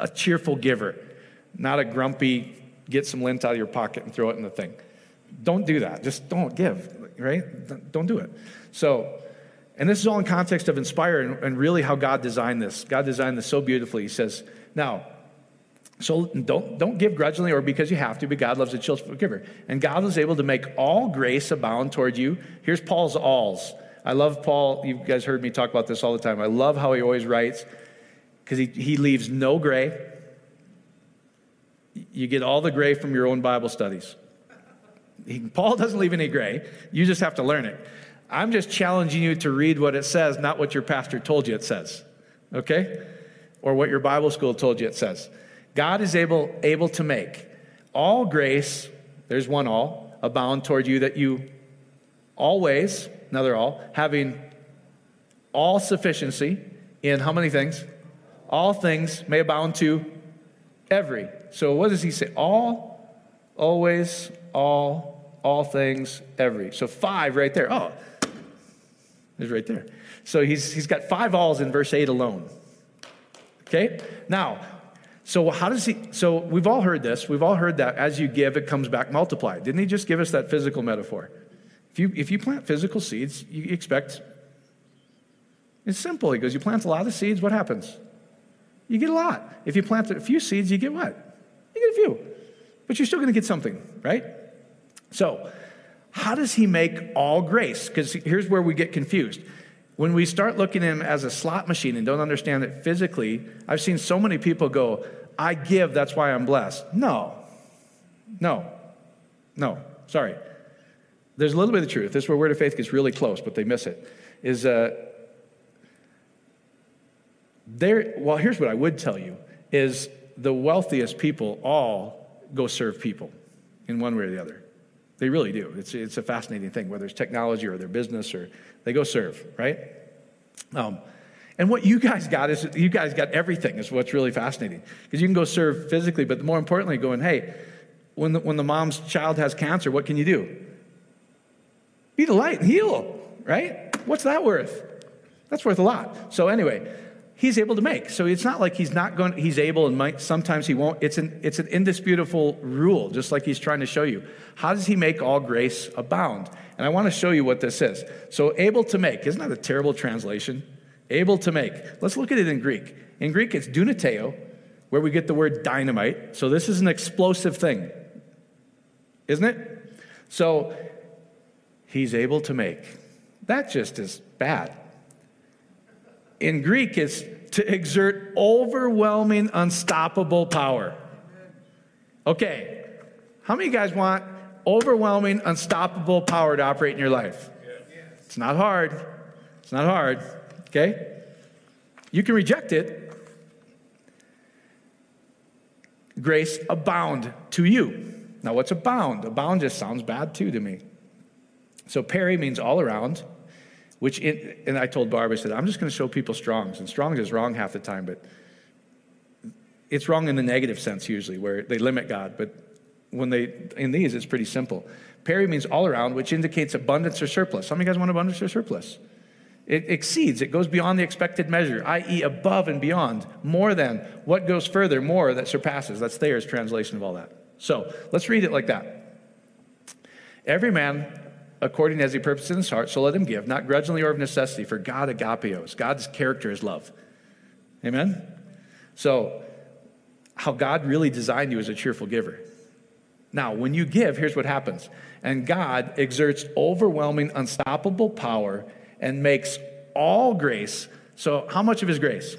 a cheerful giver, not a grumpy, get some lint out of your pocket and throw it in the thing. Don't do that. Just don't give, right? Don't do it. So, and this is all in context of Inspire and, and really how God designed this. God designed this so beautifully. He says, now, so don't, don't give grudgingly or because you have to, but God loves a cheerful giver. And God is able to make all grace abound toward you. Here's Paul's alls. I love Paul. You guys heard me talk about this all the time. I love how he always writes because he, he leaves no gray. You get all the gray from your own Bible studies. He, Paul doesn't leave any gray. You just have to learn it. I'm just challenging you to read what it says, not what your pastor told you it says. Okay? Or what your Bible school told you it says. God is able, able to make all grace, there's one all, abound toward you that you always, another all, having all sufficiency in how many things? All things may abound to every. So what does he say? All, always, all, all things, every. So five right there. Oh, there's right there. So he's, he's got five alls in verse 8 alone. Okay? Now, so how does he so we've all heard this. We've all heard that as you give, it comes back multiplied. Didn't he just give us that physical metaphor? If you if you plant physical seeds, you expect it's simple. He goes, you plant a lot of seeds, what happens? You get a lot. If you plant a few seeds, you get what? You get a few. But you're still going to get something, right? So, how does he make all grace? Because here's where we get confused. When we start looking at him as a slot machine and don't understand it physically, I've seen so many people go, I give, that's why I'm blessed. No. No. No. Sorry. There's a little bit of truth. This is where word of faith gets really close, but they miss it. Is uh, there, well, here's what I would tell you is the wealthiest people all go serve people. in one way or the other. They really do. It's, it's a fascinating thing, whether it's technology or their business or they go serve, right? Um, and what you guys got is you guys got everything, is what's really fascinating. Because you can go serve physically, but more importantly, going, hey, when the, when the mom's child has cancer, what can you do? Be the light and heal, right? What's that worth? That's worth a lot. So, anyway, he's able to make. So it's not like he's not going, he's able and might, sometimes he won't. It's an, it's an indisputable rule, just like he's trying to show you. How does he make all grace abound? And I want to show you what this is. So able to make, isn't that a terrible translation? Able to make. Let's look at it in Greek. In Greek, it's dunateo, where we get the word dynamite. So this is an explosive thing, isn't it? So he's able to make. That just is bad in Greek is to exert overwhelming, unstoppable power. Okay, how many of you guys want overwhelming, unstoppable power to operate in your life? It's not hard. It's not hard, okay? You can reject it. Grace abound to you. Now, what's abound? Abound just sounds bad too to me. So, peri means all around which, and I told Barb, I said, I'm just going to show people Strongs. And Strongs is wrong half the time, but it's wrong in the negative sense usually, where they limit God. But when they, in these, it's pretty simple. Peri means all around, which indicates abundance or surplus. Some of you guys want abundance or surplus? It exceeds, it goes beyond the expected measure, i.e., above and beyond, more than what goes further, more that surpasses. That's Thayer's translation of all that. So let's read it like that. Every man according as he purposes in his heart, so let him give, not grudgingly or of necessity, for God agapios. God's character is love. Amen? So, how God really designed you as a cheerful giver. Now, when you give, here's what happens. And God exerts overwhelming, unstoppable power and makes all grace. So, how much of his grace?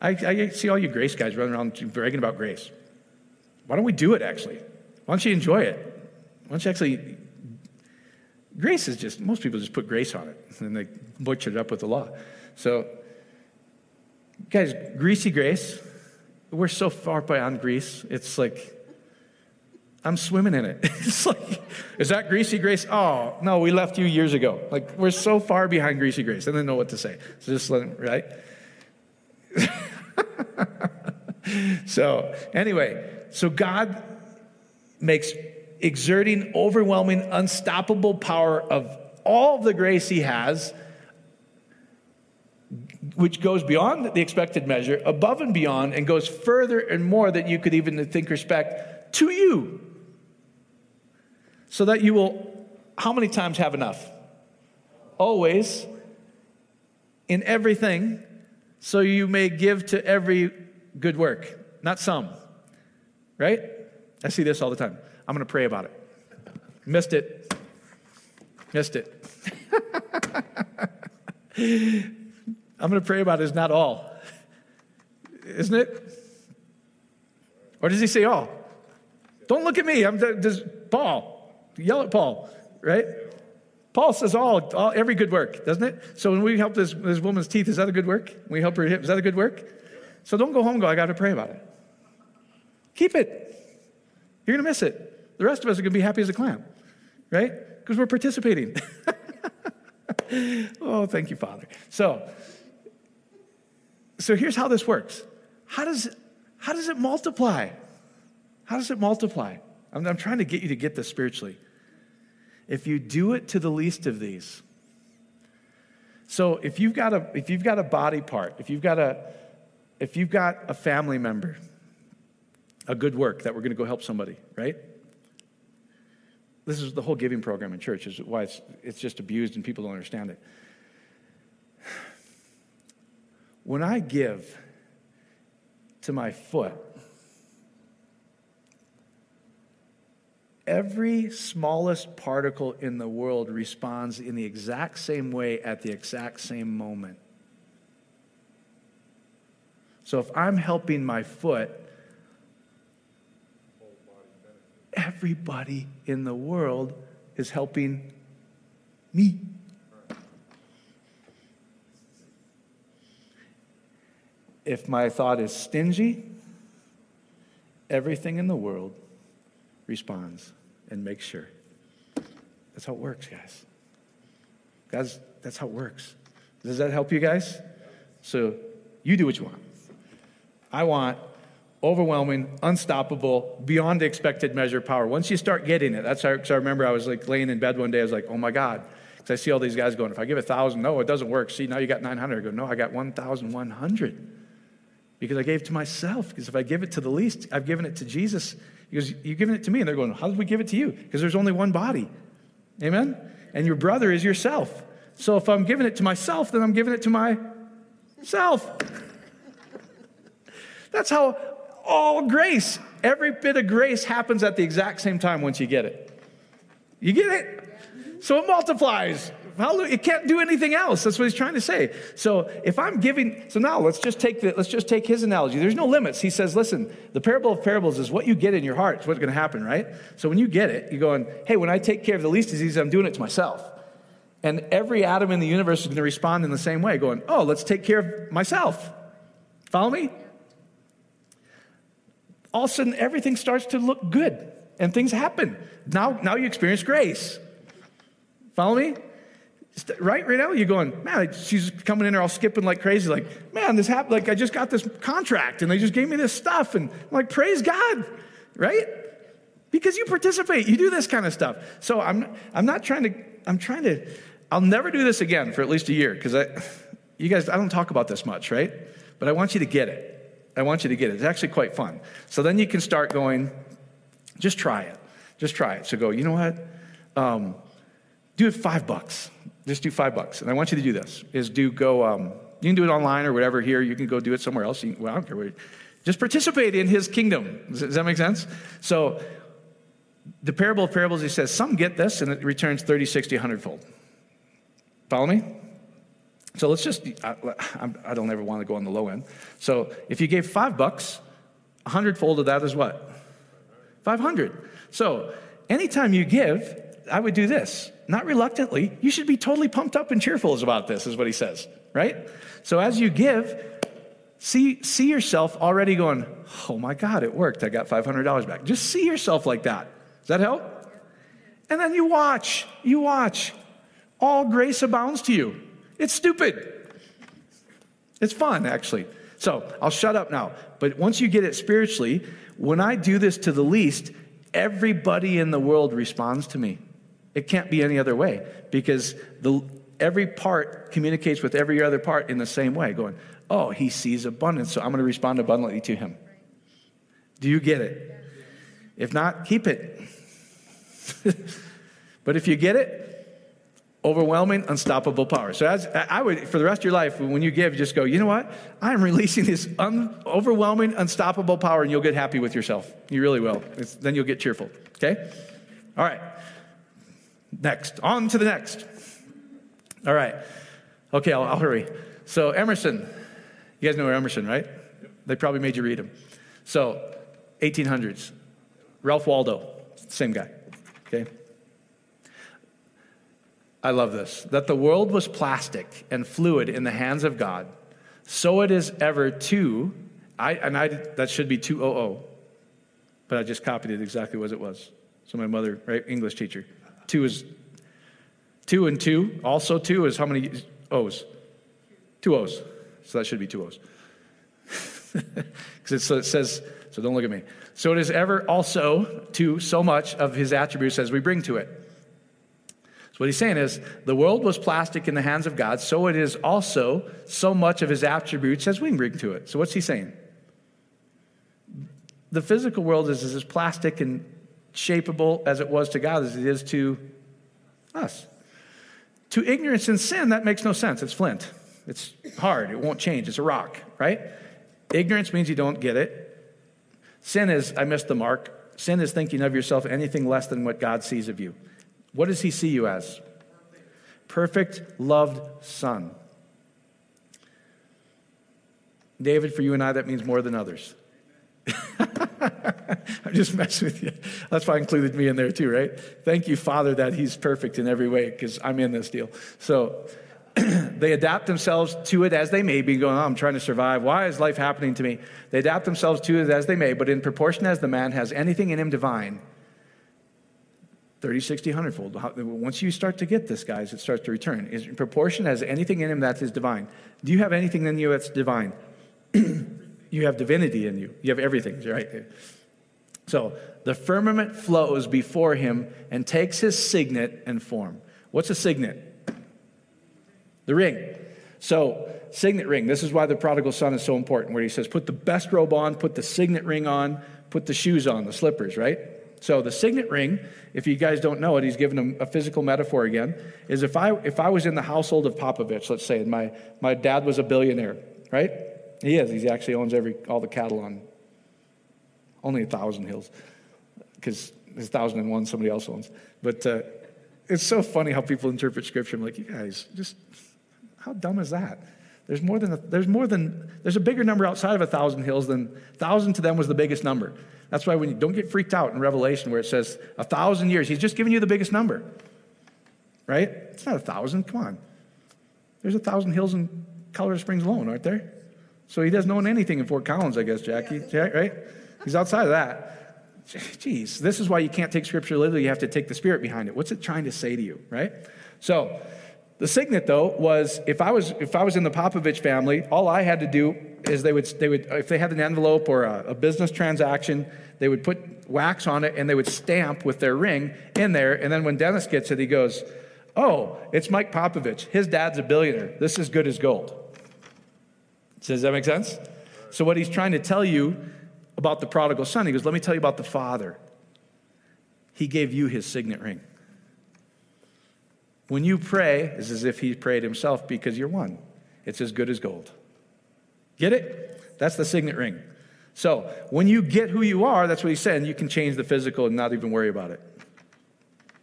I, I see all you grace guys running around bragging about grace. Why don't we do it actually? Why don't you enjoy it? Why don't you actually Grace is just, most people just put grace on it and they butcher it up with the law. So, guys, greasy grace, we're so far beyond grease. It's like, I'm swimming in it. it's like, is that greasy grace? Oh, no, we left you years ago. Like, we're so far behind greasy grace. I didn't know what to say. So just let right? so, anyway, so God makes exerting overwhelming, unstoppable power of all the grace he has, which goes beyond the expected measure, above and beyond, and goes further and more than you could even think respect to you. So that you will, how many times have enough? Always, in everything, so you may give to every good work, not some. Right? I see this all the time. I'm going to pray about it. Missed it. Missed it. I'm going to pray about it is not all. Isn't it? Or does he say all? Don't look at me. I'm does Paul. Yell at Paul, right? Paul says all, all, every good work, doesn't it? So when we help this, this woman's teeth, is that a good work? We help her hip, is that a good work? So don't go home go, I got to pray about it. Keep it. You're going to miss it. The rest of us are going to be happy as a clam, right? Because we're participating. oh, thank you, Father. So, so here's how this works. How does, how does it multiply? How does it multiply? I'm, I'm trying to get you to get this spiritually. If you do it to the least of these, so if you've got a if you've got a body part, if you've got a if you've got a family member, a good work that we're going to go help somebody, right? This is the whole giving program in church, is why it's, it's just abused and people don't understand it. When I give to my foot, every smallest particle in the world responds in the exact same way at the exact same moment. So if I'm helping my foot, everybody in the world is helping me. If my thought is stingy, everything in the world responds and makes sure. That's how it works, guys. Guys, that's how it works. Does that help you guys? So you do what you want. I want overwhelming, unstoppable, beyond the expected measure of power. Once you start getting it, that's how, cause I remember I was like laying in bed one day, I was like, oh my God. Because I see all these guys going, if I give a thousand, no, it doesn't work. See, now you got 900. I go, no, I got 1,100. Because I gave to myself. Because if I give it to the least, I've given it to Jesus. He goes, You've given it to me. And they're going, How did we give it to you? Because there's only one body. Amen? And your brother is yourself. So if I'm giving it to myself, then I'm giving it to myself. That's how all grace, every bit of grace happens at the exact same time once you get it. You get it? So it multiplies. Hallelujah. It can't do anything else. That's what he's trying to say. So if I'm giving, so now let's just take the, let's just take his analogy. There's no limits. He says, listen, the parable of parables is what you get in your heart. It's what's going to happen, right? So when you get it, you're going, hey, when I take care of the least disease, I'm doing it to myself. And every atom in the universe is going to respond in the same way, going, oh, let's take care of myself. Follow me? All of a sudden, everything starts to look good and things happen. Now, now you experience grace. Follow me? Right, right now, you're going, man, she's coming in there all skipping like crazy, like, man, this happened. Like, I just got this contract and they just gave me this stuff. And I'm like, praise God, right? Because you participate, you do this kind of stuff. So I'm, I'm not trying to, I'm trying to, I'll never do this again for at least a year because I, you guys, I don't talk about this much, right? But I want you to get it. I want you to get it. It's actually quite fun. So then you can start going, just try it. Just try it. So go, you know what? Um, do it five bucks. Just do five bucks. And I want you to do this, is do go, um, you can do it online or whatever here. You can go do it somewhere else. You, well, I don't care where. Just participate in his kingdom. Does, does that make sense? So the parable of parables, he says, some get this and it returns 30, 60, 100 fold. Follow me? So let's just, I, I don't ever want to go on the low end. So if you gave five bucks, a hundredfold of that is what? 500. So anytime you give, I would do this. Not reluctantly. You should be totally pumped up and cheerful about this, is what he says, right? So as you give, see, see yourself already going, oh my God, it worked. I got $500 back. Just see yourself like that. Does that help? And then you watch, you watch. All grace abounds to you. It's stupid. It's fun, actually. So I'll shut up now. But once you get it spiritually, when I do this to the least, everybody in the world responds to me. It can't be any other way because the, every part communicates with every other part in the same way, going, oh, he sees abundance, so I'm going to respond abundantly to him. Do you get it? If not, keep it. but if you get it, overwhelming, unstoppable power. So, as I would, for the rest of your life, when you give, just go, you know what? I'm releasing this un, overwhelming, unstoppable power, and you'll get happy with yourself. You really will. It's, then you'll get cheerful. Okay? All right. Next. On to the next. All right. Okay, I'll, I'll hurry. So, Emerson. You guys know Emerson, right? They probably made you read him. So, 1800s. Ralph Waldo, same guy. Okay? I love this. That the world was plastic and fluid in the hands of God, so it is ever to, I, and I, that should be 200, but I just copied it exactly as it was. So my mother, right, English teacher. Two is, two and two, also two is how many O's? Two O's. So that should be two O's. Because it says, so don't look at me. So it is ever also to so much of his attributes as we bring to it. What he's saying is the world was plastic in the hands of God, so it is also so much of his attributes as we bring to it. So what's he saying? The physical world is, is as plastic and shapeable as it was to God as it is to us. To ignorance and sin, that makes no sense. It's flint. It's hard. It won't change. It's a rock, right? Ignorance means you don't get it. Sin is, I missed the mark. Sin is thinking of yourself anything less than what God sees of you. What does he see you as? Perfect, loved son. David, for you and I, that means more than others. I'm just messing with you. That's why I included me in there too, right? Thank you, Father, that He's perfect in every way because I'm in this deal. So they adapt themselves to it as they may be, going, oh, I'm trying to survive. Why is life happening to me? They adapt themselves to it as they may, but in proportion as the man has anything in him divine, 30, 60, 100 fold. Once you start to get this, guys, it starts to return. Is in proportion as anything in him that is divine. Do you have anything in you that's divine? you have divinity in you. You have everything, right? So the firmament flows before him and takes his signet and form. What's a signet? The ring. So, signet ring. This is why the prodigal son is so important, where he says, put the best robe on, put the signet ring on, put the shoes on, the slippers, right? So the signet ring, if you guys don't know it, he's given a, a physical metaphor again, is if I if I was in the household of Popovich, let's say, and my, my dad was a billionaire, right? He is. He actually owns every all the cattle on only a thousand hills. Because there's thousand and one somebody else owns. But uh, it's so funny how people interpret scripture. I'm like, you guys, just how dumb is that? There's more than a, there's more than there's a bigger number outside of a thousand hills than thousand to them was the biggest number. That's why when you don't get freaked out in Revelation where it says a thousand years, he's just giving you the biggest number. Right? It's not a thousand. Come on. There's a thousand hills in Colorado Springs alone, aren't there? So he doesn't own anything in Fort Collins, I guess, Jackie. Right? He's outside of that. Jeez, this is why you can't take scripture literally. You have to take the spirit behind it. What's it trying to say to you, right? So the signet, though, was if I was if I was in the Popovich family, all I had to do is they would they would if they had an envelope or a, a business transaction, they would put wax on it and they would stamp with their ring in there. And then when Dennis gets it, he goes, "Oh, it's Mike Popovich. His dad's a billionaire. This is good as gold." Does that make sense? So what he's trying to tell you about the prodigal son, he goes, "Let me tell you about the father. He gave you his signet ring." When you pray, it's as if he prayed himself because you're one. It's as good as gold. Get it? That's the signet ring. So when you get who you are, that's what he's saying, you can change the physical and not even worry about it.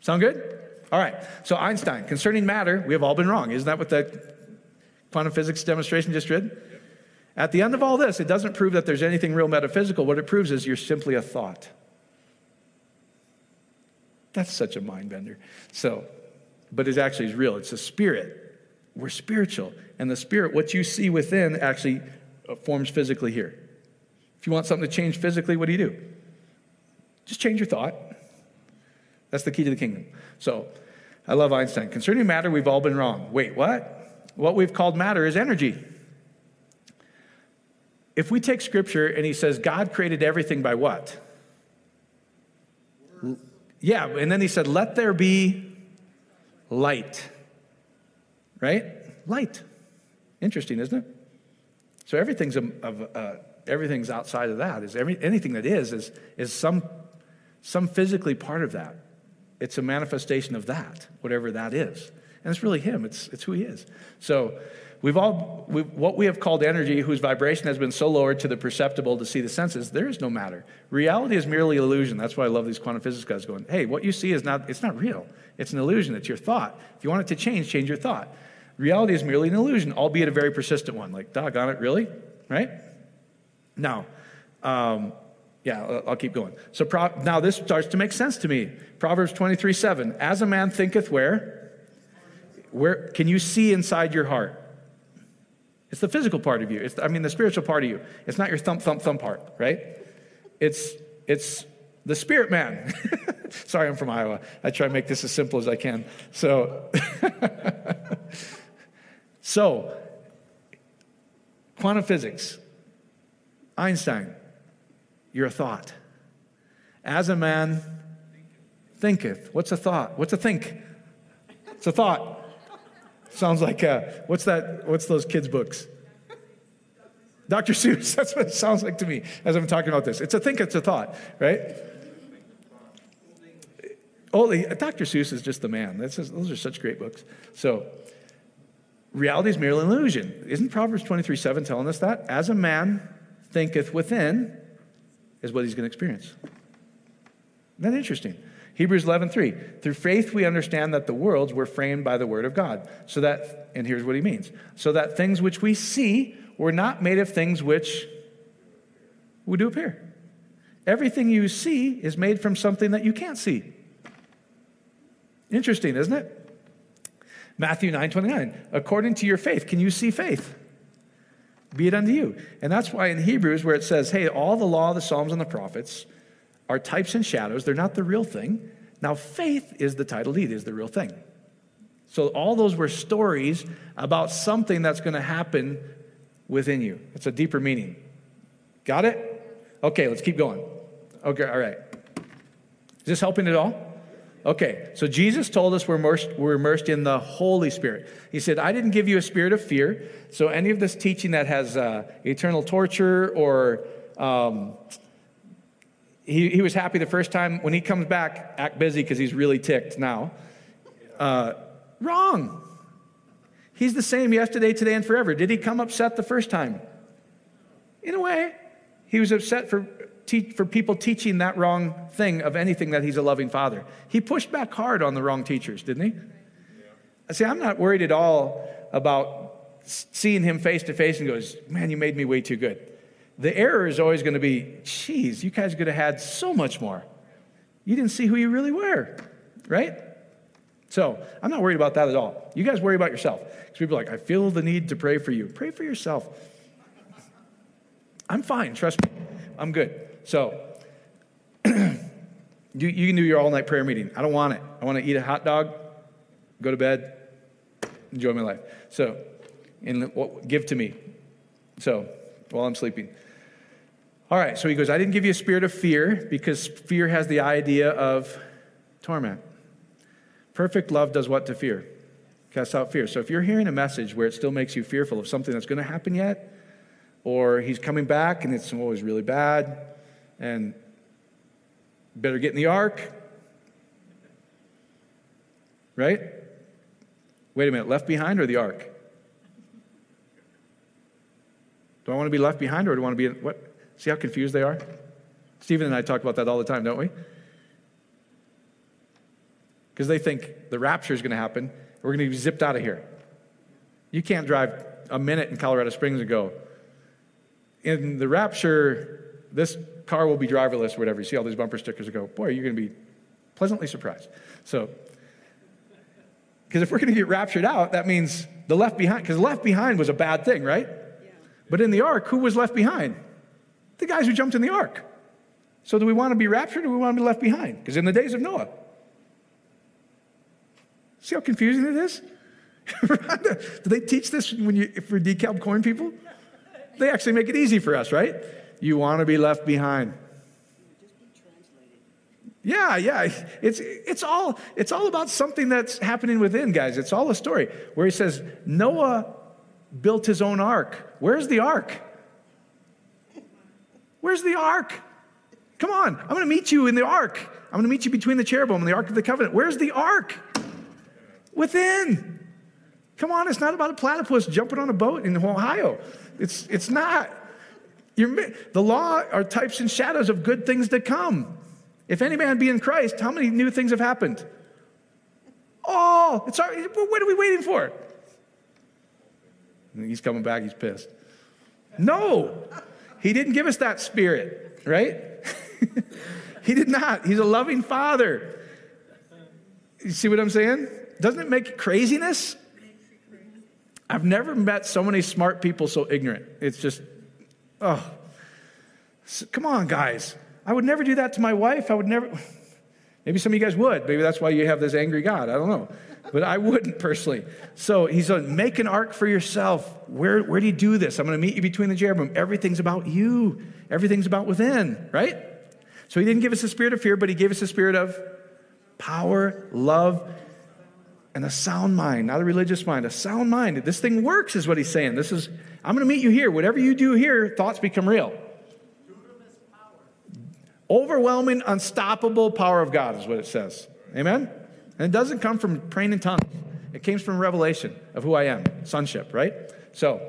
Sound good? All right. So Einstein, concerning matter, we have all been wrong. Isn't that what the quantum physics demonstration just read? At the end of all this, it doesn't prove that there's anything real metaphysical. What it proves is you're simply a thought. That's such a mind bender. So but it actually is real. It's a spirit. We're spiritual. And the spirit, what you see within, actually uh, forms physically here. If you want something to change physically, what do you do? Just change your thought. That's the key to the kingdom. So, I love Einstein. Concerning matter, we've all been wrong. Wait, what? What we've called matter is energy. If we take scripture and he says God created everything by what? Yeah, and then he said, let there be light. Right? Light. Interesting, isn't it? So everything's a, of, uh, everything's outside of that. Is every, anything that is is is some some physically part of that. It's a manifestation of that, whatever that is, and it's really Him. It's it's who He is. So We've all, we, what we have called energy, whose vibration has been so lowered to the perceptible to see the senses, there is no matter. Reality is merely illusion. That's why I love these quantum physics guys going, hey, what you see is not, it's not real. It's an illusion. It's your thought. If you want it to change, change your thought. Reality is merely an illusion, albeit a very persistent one. Like, doggone it, really? Right? Now, um, yeah, I'll keep going. So pro- now this starts to make sense to me. Proverbs 23 7. As a man thinketh where? Where can you see inside your heart? It's the physical part of you. It's, I mean, the spiritual part of you. It's not your thump, thump, thump part, right? It's, it's the spirit man. Sorry, I'm from Iowa. I try to make this as simple as I can. So, so quantum physics, Einstein, you're a thought. As a man thinketh. What's a thought? What's a think? It's a thought. Sounds like, uh, what's that? What's those kids' books? Dr. Seuss. That's what it sounds like to me as I'm talking about this. It's a think, it's a thought, right? Only Dr. Seuss is just the man. Just, those are such great books. So, reality is merely an illusion. Isn't Proverbs 23 7 telling us that? As a man thinketh within, is what he's going to experience. Isn't that interesting? Hebrews 11:3. Through faith we understand that the worlds were framed by the word of God. So that and here's what he means. So that things which we see were not made of things which would do appear. Everything you see is made from something that you can't see. Interesting, isn't it? Matthew 9:29. According to your faith, can you see faith? Be it unto you. And that's why in Hebrews where it says, "Hey, all the law, the psalms and the prophets are types and shadows. They're not the real thing. Now, faith is the title deed, is the real thing. So, all those were stories about something that's going to happen within you. It's a deeper meaning. Got it? Okay, let's keep going. Okay, all right. Is this helping at all? Okay, so Jesus told us we're immersed, we're immersed in the Holy Spirit. He said, I didn't give you a spirit of fear. So, any of this teaching that has uh, eternal torture or um, he, he was happy the first time. When he comes back, act busy because he's really ticked now. Uh, wrong. He's the same yesterday, today, and forever. Did he come upset the first time? In a way, he was upset for, te- for people teaching that wrong thing of anything that he's a loving father. He pushed back hard on the wrong teachers, didn't he? I See, I'm not worried at all about seeing him face to face and goes, Man, you made me way too good the error is always going to be, geez, you guys could have had so much more. You didn't see who you really were, right? So I'm not worried about that at all. You guys worry about yourself. Because people are like, I feel the need to pray for you. Pray for yourself. I'm fine, trust me. I'm good. So you, you can do your all night prayer meeting. I don't want it. I want to eat a hot dog, go to bed, enjoy my life. So, and give to me. So, while I'm sleeping. All right, so he goes, I didn't give you a spirit of fear because fear has the idea of torment. Perfect love does what to fear? Casts out fear. So if you're hearing a message where it still makes you fearful of something that's going to happen yet, or he's coming back and it's always really bad, and better get in the ark, right? Wait a minute, left behind or the ark? Do I want to be left behind or do I want to be what? See how confused they are? Stephen and I talk about that all the time, don't we? Because they think the rapture is going to happen. We're going to be zipped out of here. You can't drive a minute in Colorado Springs and go, in the rapture, this car will be driverless or whatever. You see all these bumper stickers and go, boy, you're going to be pleasantly surprised. So, because if we're going to get raptured out, that means the left behind, because left behind was a bad thing, right? Yeah. But in the ark, who was left behind? The guys who jumped in the ark. So do we want to be raptured or do we want to be left behind? Because in the days of Noah. See how confusing it is? do they teach this when you, for DeKalb coin people? They actually make it easy for us, right? You want to be left behind. Yeah, yeah. It's, it's, all, it's all about something that's happening within, guys. It's all a story where he says, Noah built his own ark. Where's the ark? Where's the ark? Come on, I'm going to meet you in the ark. I'm going to meet you between the cherubim and the ark of the covenant. Where's the ark? Within. Come on, it's not about a platypus jumping on a boat in Ohio. It's, it's not. You're, the law are types and shadows of good things to come. If any man be in Christ, how many new things have happened? Oh, it's already, what are we waiting for? He's coming back, he's pissed. No, he didn't give us that spirit, right? he did not. He's a loving father. You see what I'm saying? Doesn't it make craziness? I've never met so many smart people so ignorant. It's just, oh, come on, guys. I would never do that to my wife. I would never. Maybe some of you guys would. Maybe that's why you have this angry God. I don't know but I wouldn't personally. So he said, make an ark for yourself. Where, where do you do this? I'm going to meet you between the cherubim. Everything's about you. Everything's about within, right? So he didn't give us a spirit of fear, but he gave us a spirit of power, love, and a sound mind, not a religious mind, a sound mind. This thing works, is what he's saying. This is, I'm going to meet you here. Whatever you do here, thoughts become real. Overwhelming, unstoppable power of God is what it says. Amen? And it doesn't come from praying in tongues. It came from revelation of who I am, sonship, right? So,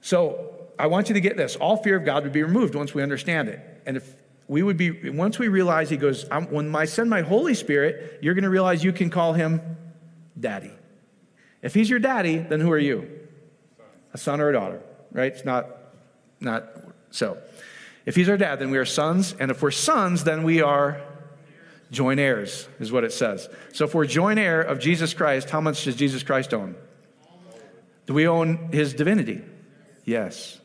so I want you to get this. All fear of God would be removed once we understand it. And if we would be, once we realize, he goes, when I send my Holy Spirit, you're going to realize you can call him daddy. If he's your daddy, then who are you? A son or a daughter, right? It's not, not so. If he's our dad, then we are sons. And if we're sons, then we are Joint heirs is what it says. So if we're joint heir of Jesus Christ, how much does Jesus Christ own? Do we own his divinity? Yes.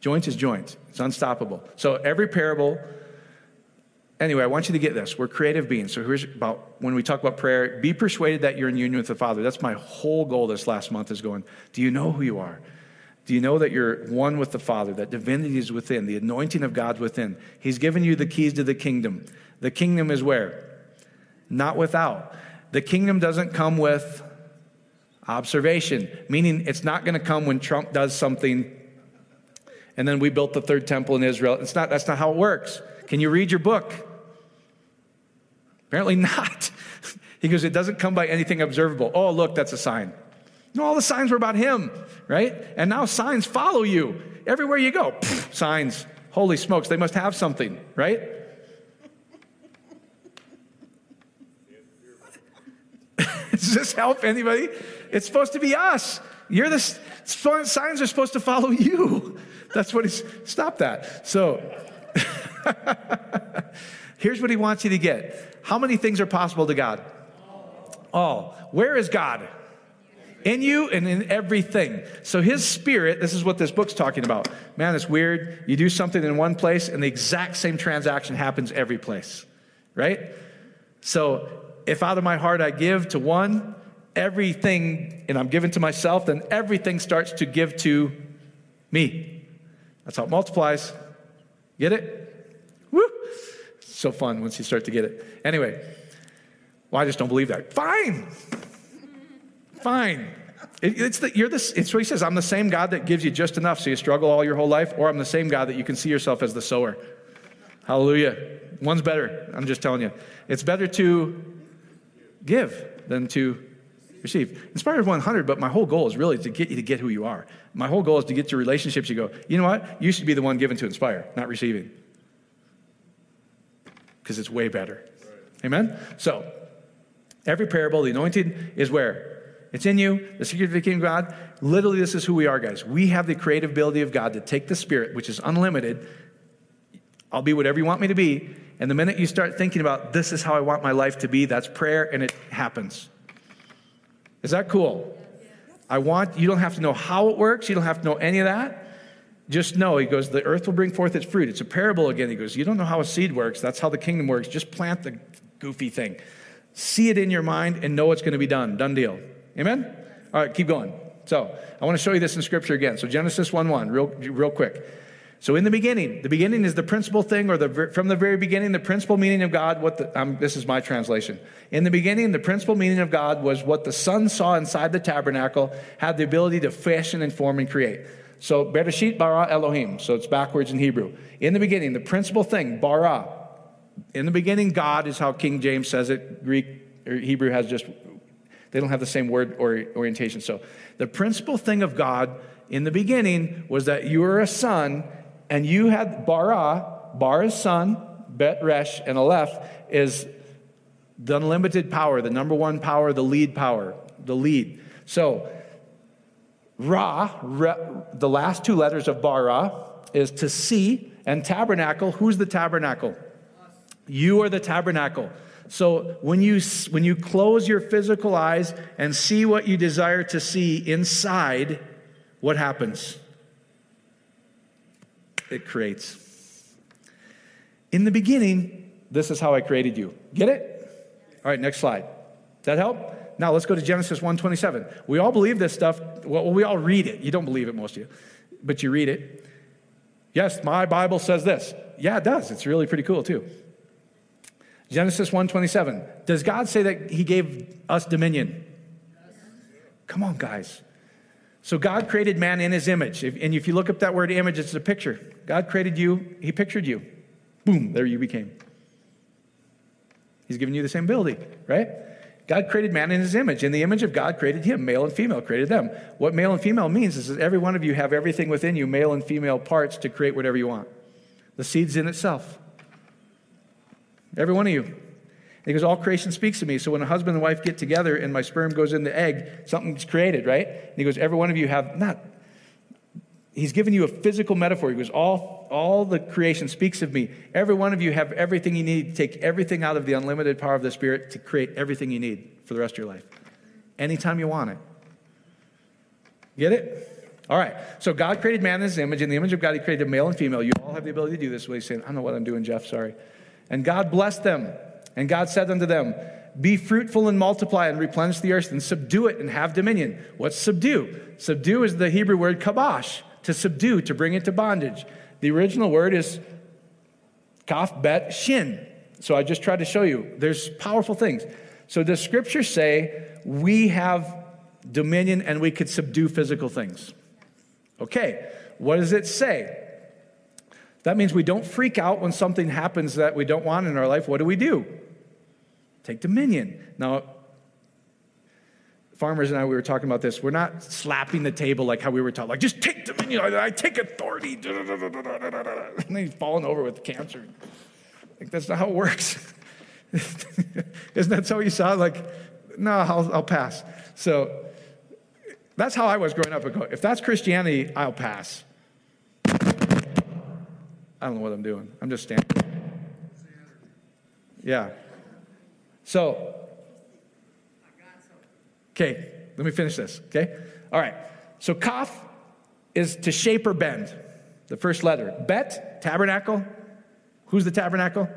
Joint is joint. It's unstoppable. So every parable anyway, I want you to get this. We're creative beings. So here's about when we talk about prayer, be persuaded that you're in union with the Father. That's my whole goal this last month is going, do you know who you are? Do you know that you're one with the Father, that divinity is within, the anointing of God's within? He's given you the keys to the kingdom. The kingdom is where? Not without. The kingdom doesn't come with observation, meaning it's not going to come when Trump does something and then we built the third temple in Israel. It's not, that's not how it works. Can you read your book? Apparently not. he goes, It doesn't come by anything observable. Oh, look, that's a sign. No, all the signs were about him, right? And now signs follow you everywhere you go. Pfft, signs. Holy smokes, they must have something, right? Does this help anybody? It's supposed to be us. You're the signs are supposed to follow you. That's what he's stop that. So here's what he wants you to get. How many things are possible to God? All. Where is God? In you and in everything. So his spirit, this is what this book's talking about. Man, it's weird. You do something in one place and the exact same transaction happens every place. Right? So if out of my heart I give to one, everything, and I'm giving to myself, then everything starts to give to me. That's how it multiplies. Get it? Woo! So fun once you start to get it. Anyway, well, I just don't believe that. Fine. Fine. It, it's the, you're this, it's what he says. I'm the same God that gives you just enough so you struggle all your whole life, or I'm the same God that you can see yourself as the sower. Hallelujah. One's better. I'm just telling you. It's better to give than to receive. Inspired 100, but my whole goal is really to get you to get who you are. My whole goal is to get your relationships you go, you know what? You should be the one given to inspire, not receiving. Because it's way better. Amen? So, every parable, the anointing is where? It's in you, the secret of the kingdom of God. Literally, this is who we are, guys. We have the creative ability of God to take the Spirit, which is unlimited. I'll be whatever you want me to be. And the minute you start thinking about this is how I want my life to be, that's prayer, and it happens. Is that cool? I want, you don't have to know how it works, you don't have to know any of that. Just know, he goes, the earth will bring forth its fruit. It's a parable again. He goes, you don't know how a seed works. That's how the kingdom works. Just plant the goofy thing. See it in your mind and know it's going to be done. Done deal. Amen? All right, keep going. So I want to show you this in scripture again. So Genesis 1 1, real, real quick. So in the beginning, the beginning is the principal thing, or the from the very beginning, the principal meaning of God. What the, um, this is my translation. In the beginning, the principal meaning of God was what the Son saw inside the tabernacle, had the ability to fashion and form and create. So Bereshit bara Elohim. So it's backwards in Hebrew. In the beginning, the principal thing, bara. In the beginning, God is how King James says it. Greek or Hebrew has just they don't have the same word or orientation. So the principal thing of God in the beginning was that you were a son and you had bara, Bara's son, Bet Resh, and Aleph is the unlimited power, the number one power, the lead power, the lead. So, Ra, Ra the last two letters of Bara, is to see, and tabernacle. Who's the tabernacle? You are the tabernacle. So when you when you close your physical eyes and see what you desire to see inside, what happens? It creates. In the beginning, this is how I created you. Get it? All right, next slide. That help? Now let's go to Genesis 1:27. We all believe this stuff. Well, we all read it. You don't believe it, most of you, but you read it. Yes, my Bible says this. Yeah, it does. It's really pretty cool too. Genesis 1:27. Does God say that He gave us dominion? Come on, guys. So God created man in his image. and if you look up that word image, it's a picture. God created you, he pictured you. Boom, there you became. He's given you the same ability, right? God created man in his image. In the image of God created him, male and female created them. What male and female means is that every one of you have everything within you, male and female parts, to create whatever you want. The seed's in itself. Every one of you. He goes, All creation speaks to me. So when a husband and wife get together and my sperm goes in the egg, something's created, right? And he goes, Every one of you have not. He's given you a physical metaphor. He goes, all, all the creation speaks of me. Every one of you have everything you need to take everything out of the unlimited power of the Spirit to create everything you need for the rest of your life. Anytime you want it. Get it? All right. So God created man in his image. In the image of God, he created male and female. You all have the ability to do this. What he's saying, I don't know what I'm doing, Jeff. Sorry. And God blessed them. And God said unto them, Be fruitful and multiply and replenish the earth and subdue it and have dominion. What's subdue? Subdue is the Hebrew word kabash, to subdue, to bring it to bondage. The original word is kaf bet shin. So I just tried to show you there's powerful things. So does scripture say we have dominion and we could subdue physical things? Okay, what does it say? That means we don't freak out when something happens that we don't want in our life. What do we do? Take dominion. Now, farmers and I, we were talking about this. We're not slapping the table like how we were taught, like, just take dominion. I take authority. And he's falling over with cancer. Like, that's not how it works. Isn't that so you saw? Like, no, I'll, I'll pass. So that's how I was growing up. If that's Christianity, I'll pass. I don't know what I'm doing. I'm just standing. Yeah. So, okay, let me finish this, okay? All right. So, kaf is to shape or bend, the first letter. Bet, tabernacle. Who's the tabernacle?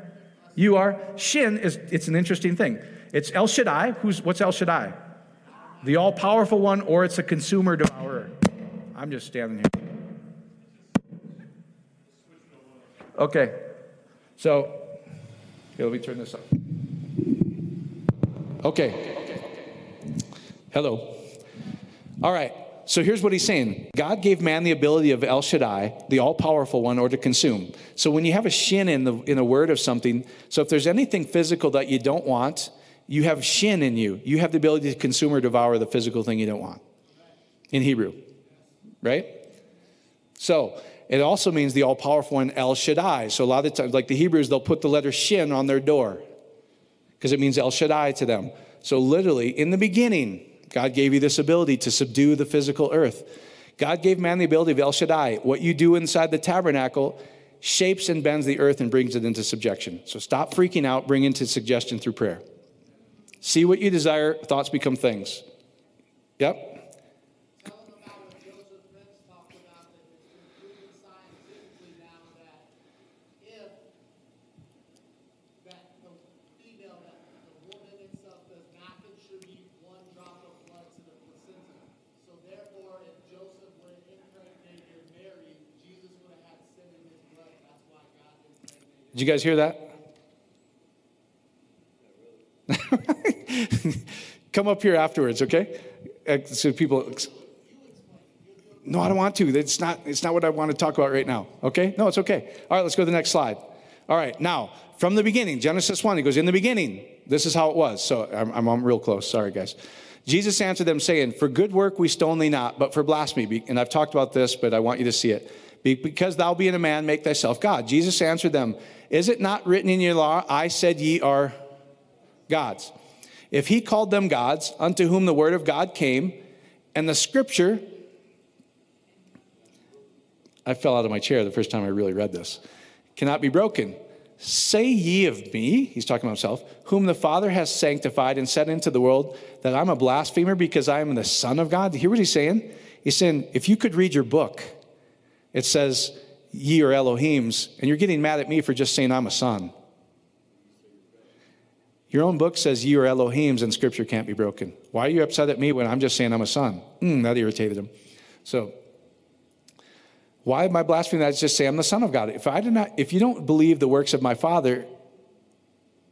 You are. Shin is, it's an interesting thing. It's El Shaddai. Who's, what's El Shaddai? The all powerful one, or it's a consumer devourer. I'm just standing here. Okay. So, let me turn this up. Okay. Hello. All right. So here's what he's saying God gave man the ability of El Shaddai, the all powerful one, or to consume. So when you have a shin in, the, in a word of something, so if there's anything physical that you don't want, you have shin in you. You have the ability to consume or devour the physical thing you don't want in Hebrew, right? So it also means the all powerful one, El Shaddai. So a lot of times, like the Hebrews, they'll put the letter Shin on their door because it means El Shaddai to them. So literally, in the beginning, God gave you this ability to subdue the physical earth. God gave man the ability of El Shaddai. What you do inside the tabernacle shapes and bends the earth and brings it into subjection. So stop freaking out, bring into suggestion through prayer. See what you desire, thoughts become things. Yep. Did you guys hear that? Come up here afterwards, okay? Uh, so people. No, I don't want to. It's not, it's not what I want to talk about right now. Okay? No, it's okay. All right, let's go to the next slide. All right, now, from the beginning, Genesis 1, he goes, In the beginning, this is how it was. So I'm, I'm, I'm real close. Sorry, guys. Jesus answered them, saying, For good work we stone thee not, but for blasphemy. And I've talked about this, but I want you to see it. Because thou being a man, make thyself God. Jesus answered them, Is it not written in your law, I said ye are gods? If he called them gods, unto whom the word of God came, and the scripture, I fell out of my chair the first time I really read this, cannot be broken. Say ye of me, he's talking about himself, whom the Father has sanctified and sent into the world, that I'm a blasphemer because I am the Son of God. You Hear what he's saying? He's saying, if you could read your book, it says, Ye are Elohims, and you're getting mad at me for just saying I'm a son. Your own book says ye are Elohims and scripture can't be broken. Why are you upset at me when I'm just saying I'm a son? Mm, that irritated him. So, why am I blaspheming that? I just say I'm the son of God. If I do not, if you don't believe the works of my father,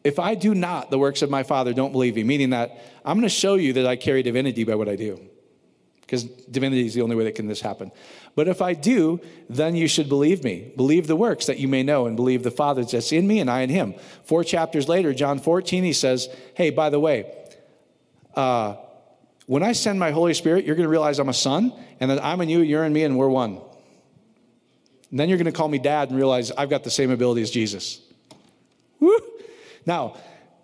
if I do not the works of my father, don't believe me, meaning that I'm going to show you that I carry divinity by what I do because divinity is the only way that can this happen. But if I do, then you should believe me. Believe the works that you may know and believe the Father that's in me and I in him. Four chapters later, John 14, he says, Hey, by the way, uh, when I send my Holy Spirit, you're going to realize I'm a son, and that I'm in you, you're in me, and we're one. And then you're going to call me dad and realize I've got the same ability as Jesus. Woo! Now,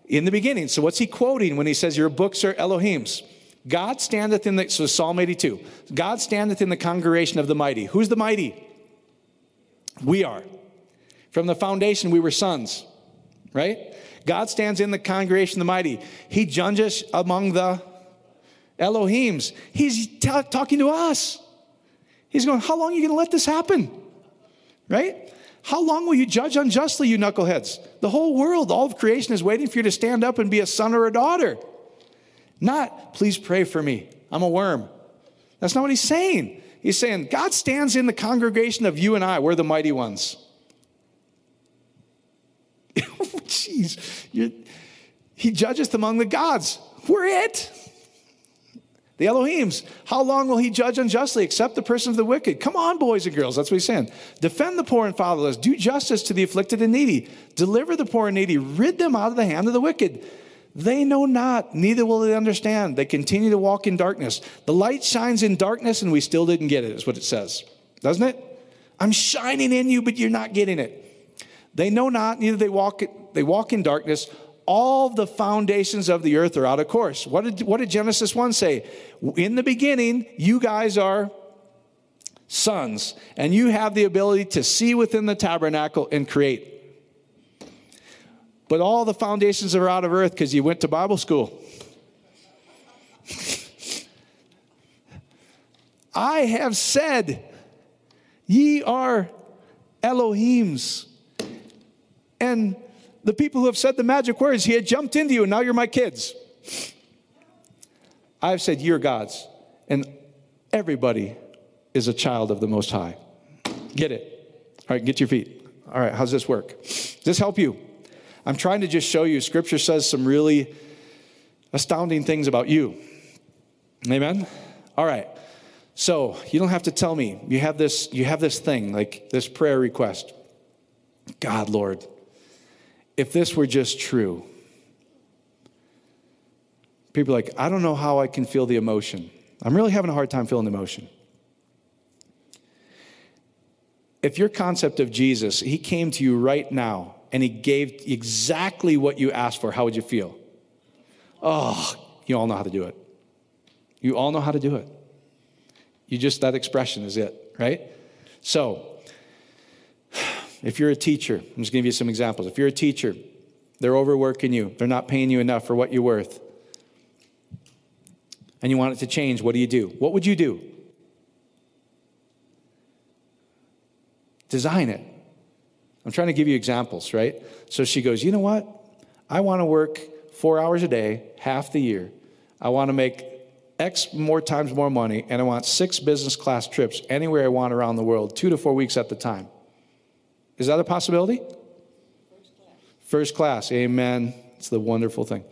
in the beginning, so what's he quoting when he says, Your books are Elohim's? God standeth in the, so Psalm 82, God standeth in the congregation of the mighty. Who's the mighty? We are. From the foundation, we were sons, right? God stands in the congregation of the mighty. He judges among the Elohims. He's t- talking to us. He's going, How long are you going to let this happen? Right? How long will you judge unjustly, you knuckleheads? The whole world, all of creation is waiting for you to stand up and be a son or a daughter. Not, please pray for me. I'm a worm. That's not what he's saying. He's saying, God stands in the congregation of you and I. We're the mighty ones. Jeez. he judgeth among the gods. We're it. The Elohims. How long will he judge unjustly? Accept the person of the wicked. Come on, boys and girls. That's what he's saying. Defend the poor and fatherless. Do justice to the afflicted and needy. Deliver the poor and needy. Rid them out of the hand of the wicked. They know not, neither will they understand. They continue to walk in darkness. The light shines in darkness, and we still didn't get it, is what it says. Doesn't it? I'm shining in you, but you're not getting it. They know not, neither they walk, they walk in darkness. All the foundations of the earth are out of course. What did, what did Genesis 1 say? In the beginning, you guys are sons, and you have the ability to see within the tabernacle and create. But all the foundations are out of earth because you went to Bible school. I have said, Ye are Elohims. And the people who have said the magic words, He had jumped into you, and now you're my kids. I've said, You're God's. And everybody is a child of the Most High. Get it? All right, get your feet. All right, how's this work? Does this help you? I'm trying to just show you, Scripture says some really astounding things about you. Amen? All right. So you don't have to tell me. You have this, you have this thing, like this prayer request. God, Lord, if this were just true, people are like, I don't know how I can feel the emotion. I'm really having a hard time feeling the emotion. If your concept of Jesus, he came to you right now and he gave exactly what you asked for, how would you feel? Oh, you all know how to do it. You all know how to do it. You just, that expression is it, right? So, if you're a teacher, I'm just to give you some examples. If you're a teacher, they're overworking you, they're not paying you enough for what you're worth, and you want it to change, what do you do? What would you do? Design it. I'm trying to give you examples, right? So she goes, You know what? I want to work four hours a day, half the year. I want to make X more times more money, and I want six business class trips anywhere I want around the world, two to four weeks at the time. Is that a possibility? First class. First class. Amen. It's the wonderful thing.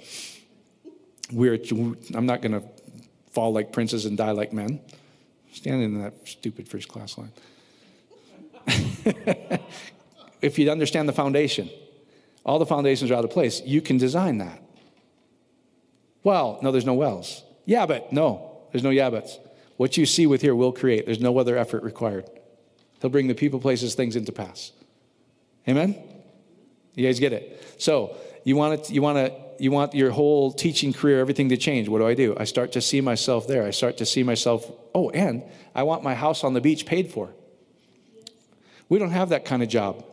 We're, I'm not going to fall like princes and die like men. Standing in that stupid first class line. if you understand the foundation, all the foundations are out of place, you can design that. Well, no, there's no wells. Yeah, but no, there's no yeah buts. What you see with here will create. There's no other effort required. He'll bring the people, places, things into pass. Amen? You guys get it? So you want it, you want to you want your whole teaching career, everything to change. What do I do? I start to see myself there. I start to see myself, oh, and I want my house on the beach paid for. We don't have that kind of job.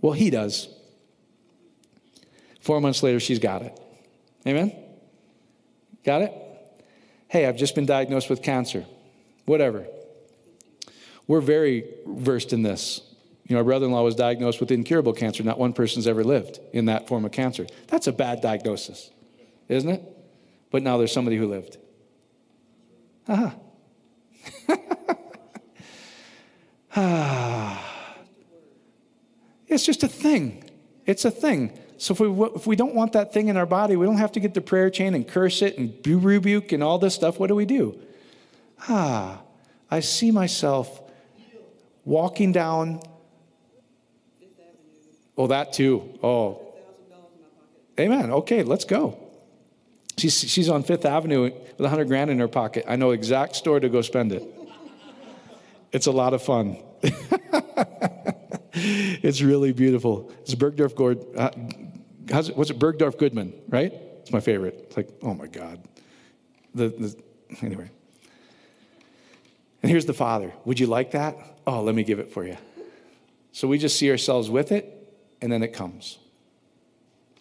Well, he does. Four months later, she's got it. Amen? Got it? Hey, I've just been diagnosed with cancer. Whatever. We're very versed in this. You know, our brother in law was diagnosed with incurable cancer. Not one person's ever lived in that form of cancer. That's a bad diagnosis, isn't it? But now there's somebody who lived. Ah. It's just a thing. It's a thing. So if we, if we don't want that thing in our body, we don't have to get the prayer chain and curse it and rebuke and all this stuff. What do we do? Ah, I see myself walking down. Oh, that too. Oh. Amen. Okay, let's go. She's, she's on Fifth Avenue with 100 grand in her pocket. I know exact store to go spend it. It's a lot of fun. it's really beautiful. It's Bergdorf Gord. Uh, it, what's it? Bergdorf Goodman, right? It's my favorite. It's like, oh my God. The, the anyway. And here's the Father. Would you like that? Oh, let me give it for you. So we just see ourselves with it, and then it comes.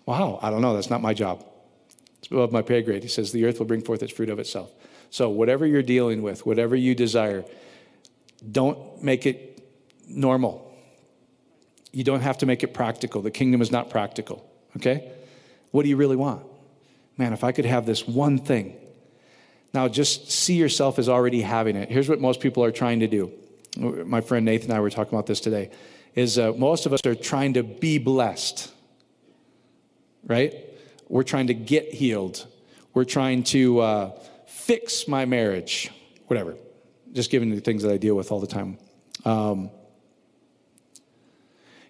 Wow, I don't know. That's not my job. It's above my pay grade. He says, The earth will bring forth its fruit of itself. So, whatever you're dealing with, whatever you desire, don't make it normal. You don't have to make it practical. The kingdom is not practical, okay? What do you really want? Man, if I could have this one thing. Now, just see yourself as already having it. Here's what most people are trying to do. My friend Nathan and I were talking about this today. Is uh, most of us are trying to be blessed, right? We're trying to get healed. We're trying to uh, fix my marriage, whatever. Just giving the things that I deal with all the time. Um,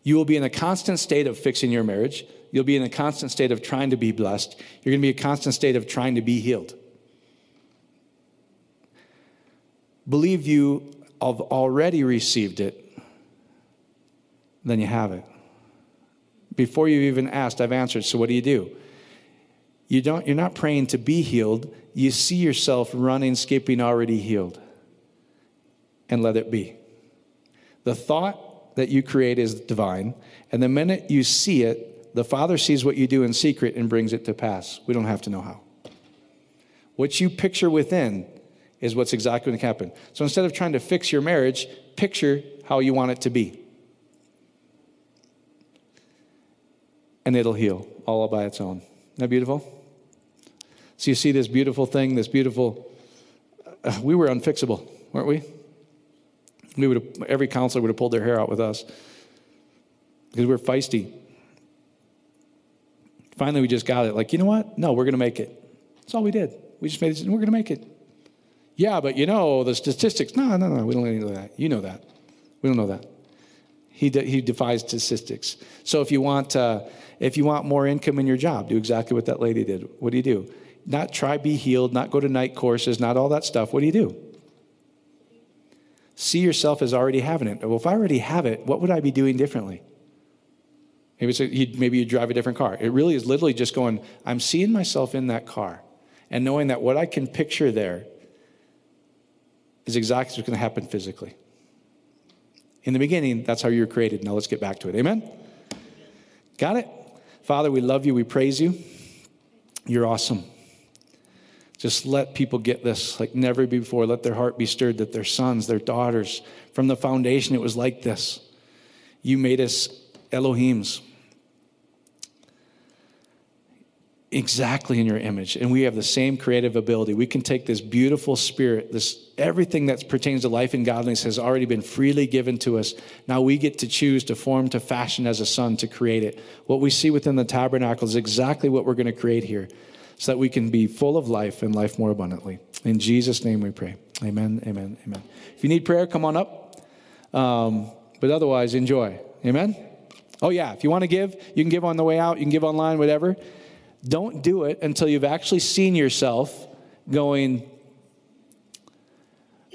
you will be in a constant state of fixing your marriage. You'll be in a constant state of trying to be blessed. You're going to be a constant state of trying to be healed. Believe you have already received it, then you have it. Before you even asked, I've answered. So what do you do? You don't, you're not praying to be healed. You see yourself running, skipping, already healed. And let it be. The thought that you create is divine. And the minute you see it, the Father sees what you do in secret and brings it to pass. We don't have to know how. What you picture within is what's exactly going to happen. So instead of trying to fix your marriage, picture how you want it to be. And it'll heal all by its own. Isn't that beautiful? So you see this beautiful thing, this beautiful. Uh, we were unfixable, weren't we? We would have, every counselor would have pulled their hair out with us because we were feisty. Finally, we just got it. Like, you know what? No, we're going to make it. That's all we did. We just made it. We're going to make it. Yeah, but you know the statistics. No, no, no. We don't know that. You know that. We don't know that. He, de- he defies statistics. So if you want uh, if you want more income in your job, do exactly what that lady did. What do you do? not try be healed, not go to night courses, not all that stuff. What do you do? See yourself as already having it. Well, if I already have it, what would I be doing differently? Maybe, it's a, maybe you drive a different car. It really is literally just going, I'm seeing myself in that car and knowing that what I can picture there is exactly what's going to happen physically. In the beginning, that's how you were created. Now let's get back to it. Amen? Got it? Father, we love you. We praise you. You're awesome. Just let people get this like never before. Let their heart be stirred that their sons, their daughters, from the foundation, it was like this. You made us Elohims. Exactly in your image. And we have the same creative ability. We can take this beautiful spirit, this everything that pertains to life and godliness has already been freely given to us. Now we get to choose to form, to fashion as a son, to create it. What we see within the tabernacle is exactly what we're going to create here so that we can be full of life and life more abundantly. In Jesus' name we pray. Amen, amen, amen. If you need prayer, come on up. Um, but otherwise, enjoy. Amen? Oh, yeah, if you want to give, you can give on the way out, you can give online, whatever. Don't do it until you've actually seen yourself going,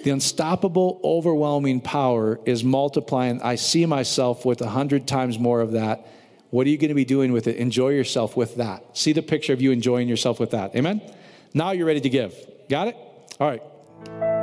the unstoppable, overwhelming power is multiplying. I see myself with a hundred times more of that what are you going to be doing with it? Enjoy yourself with that. See the picture of you enjoying yourself with that. Amen? Now you're ready to give. Got it? All right.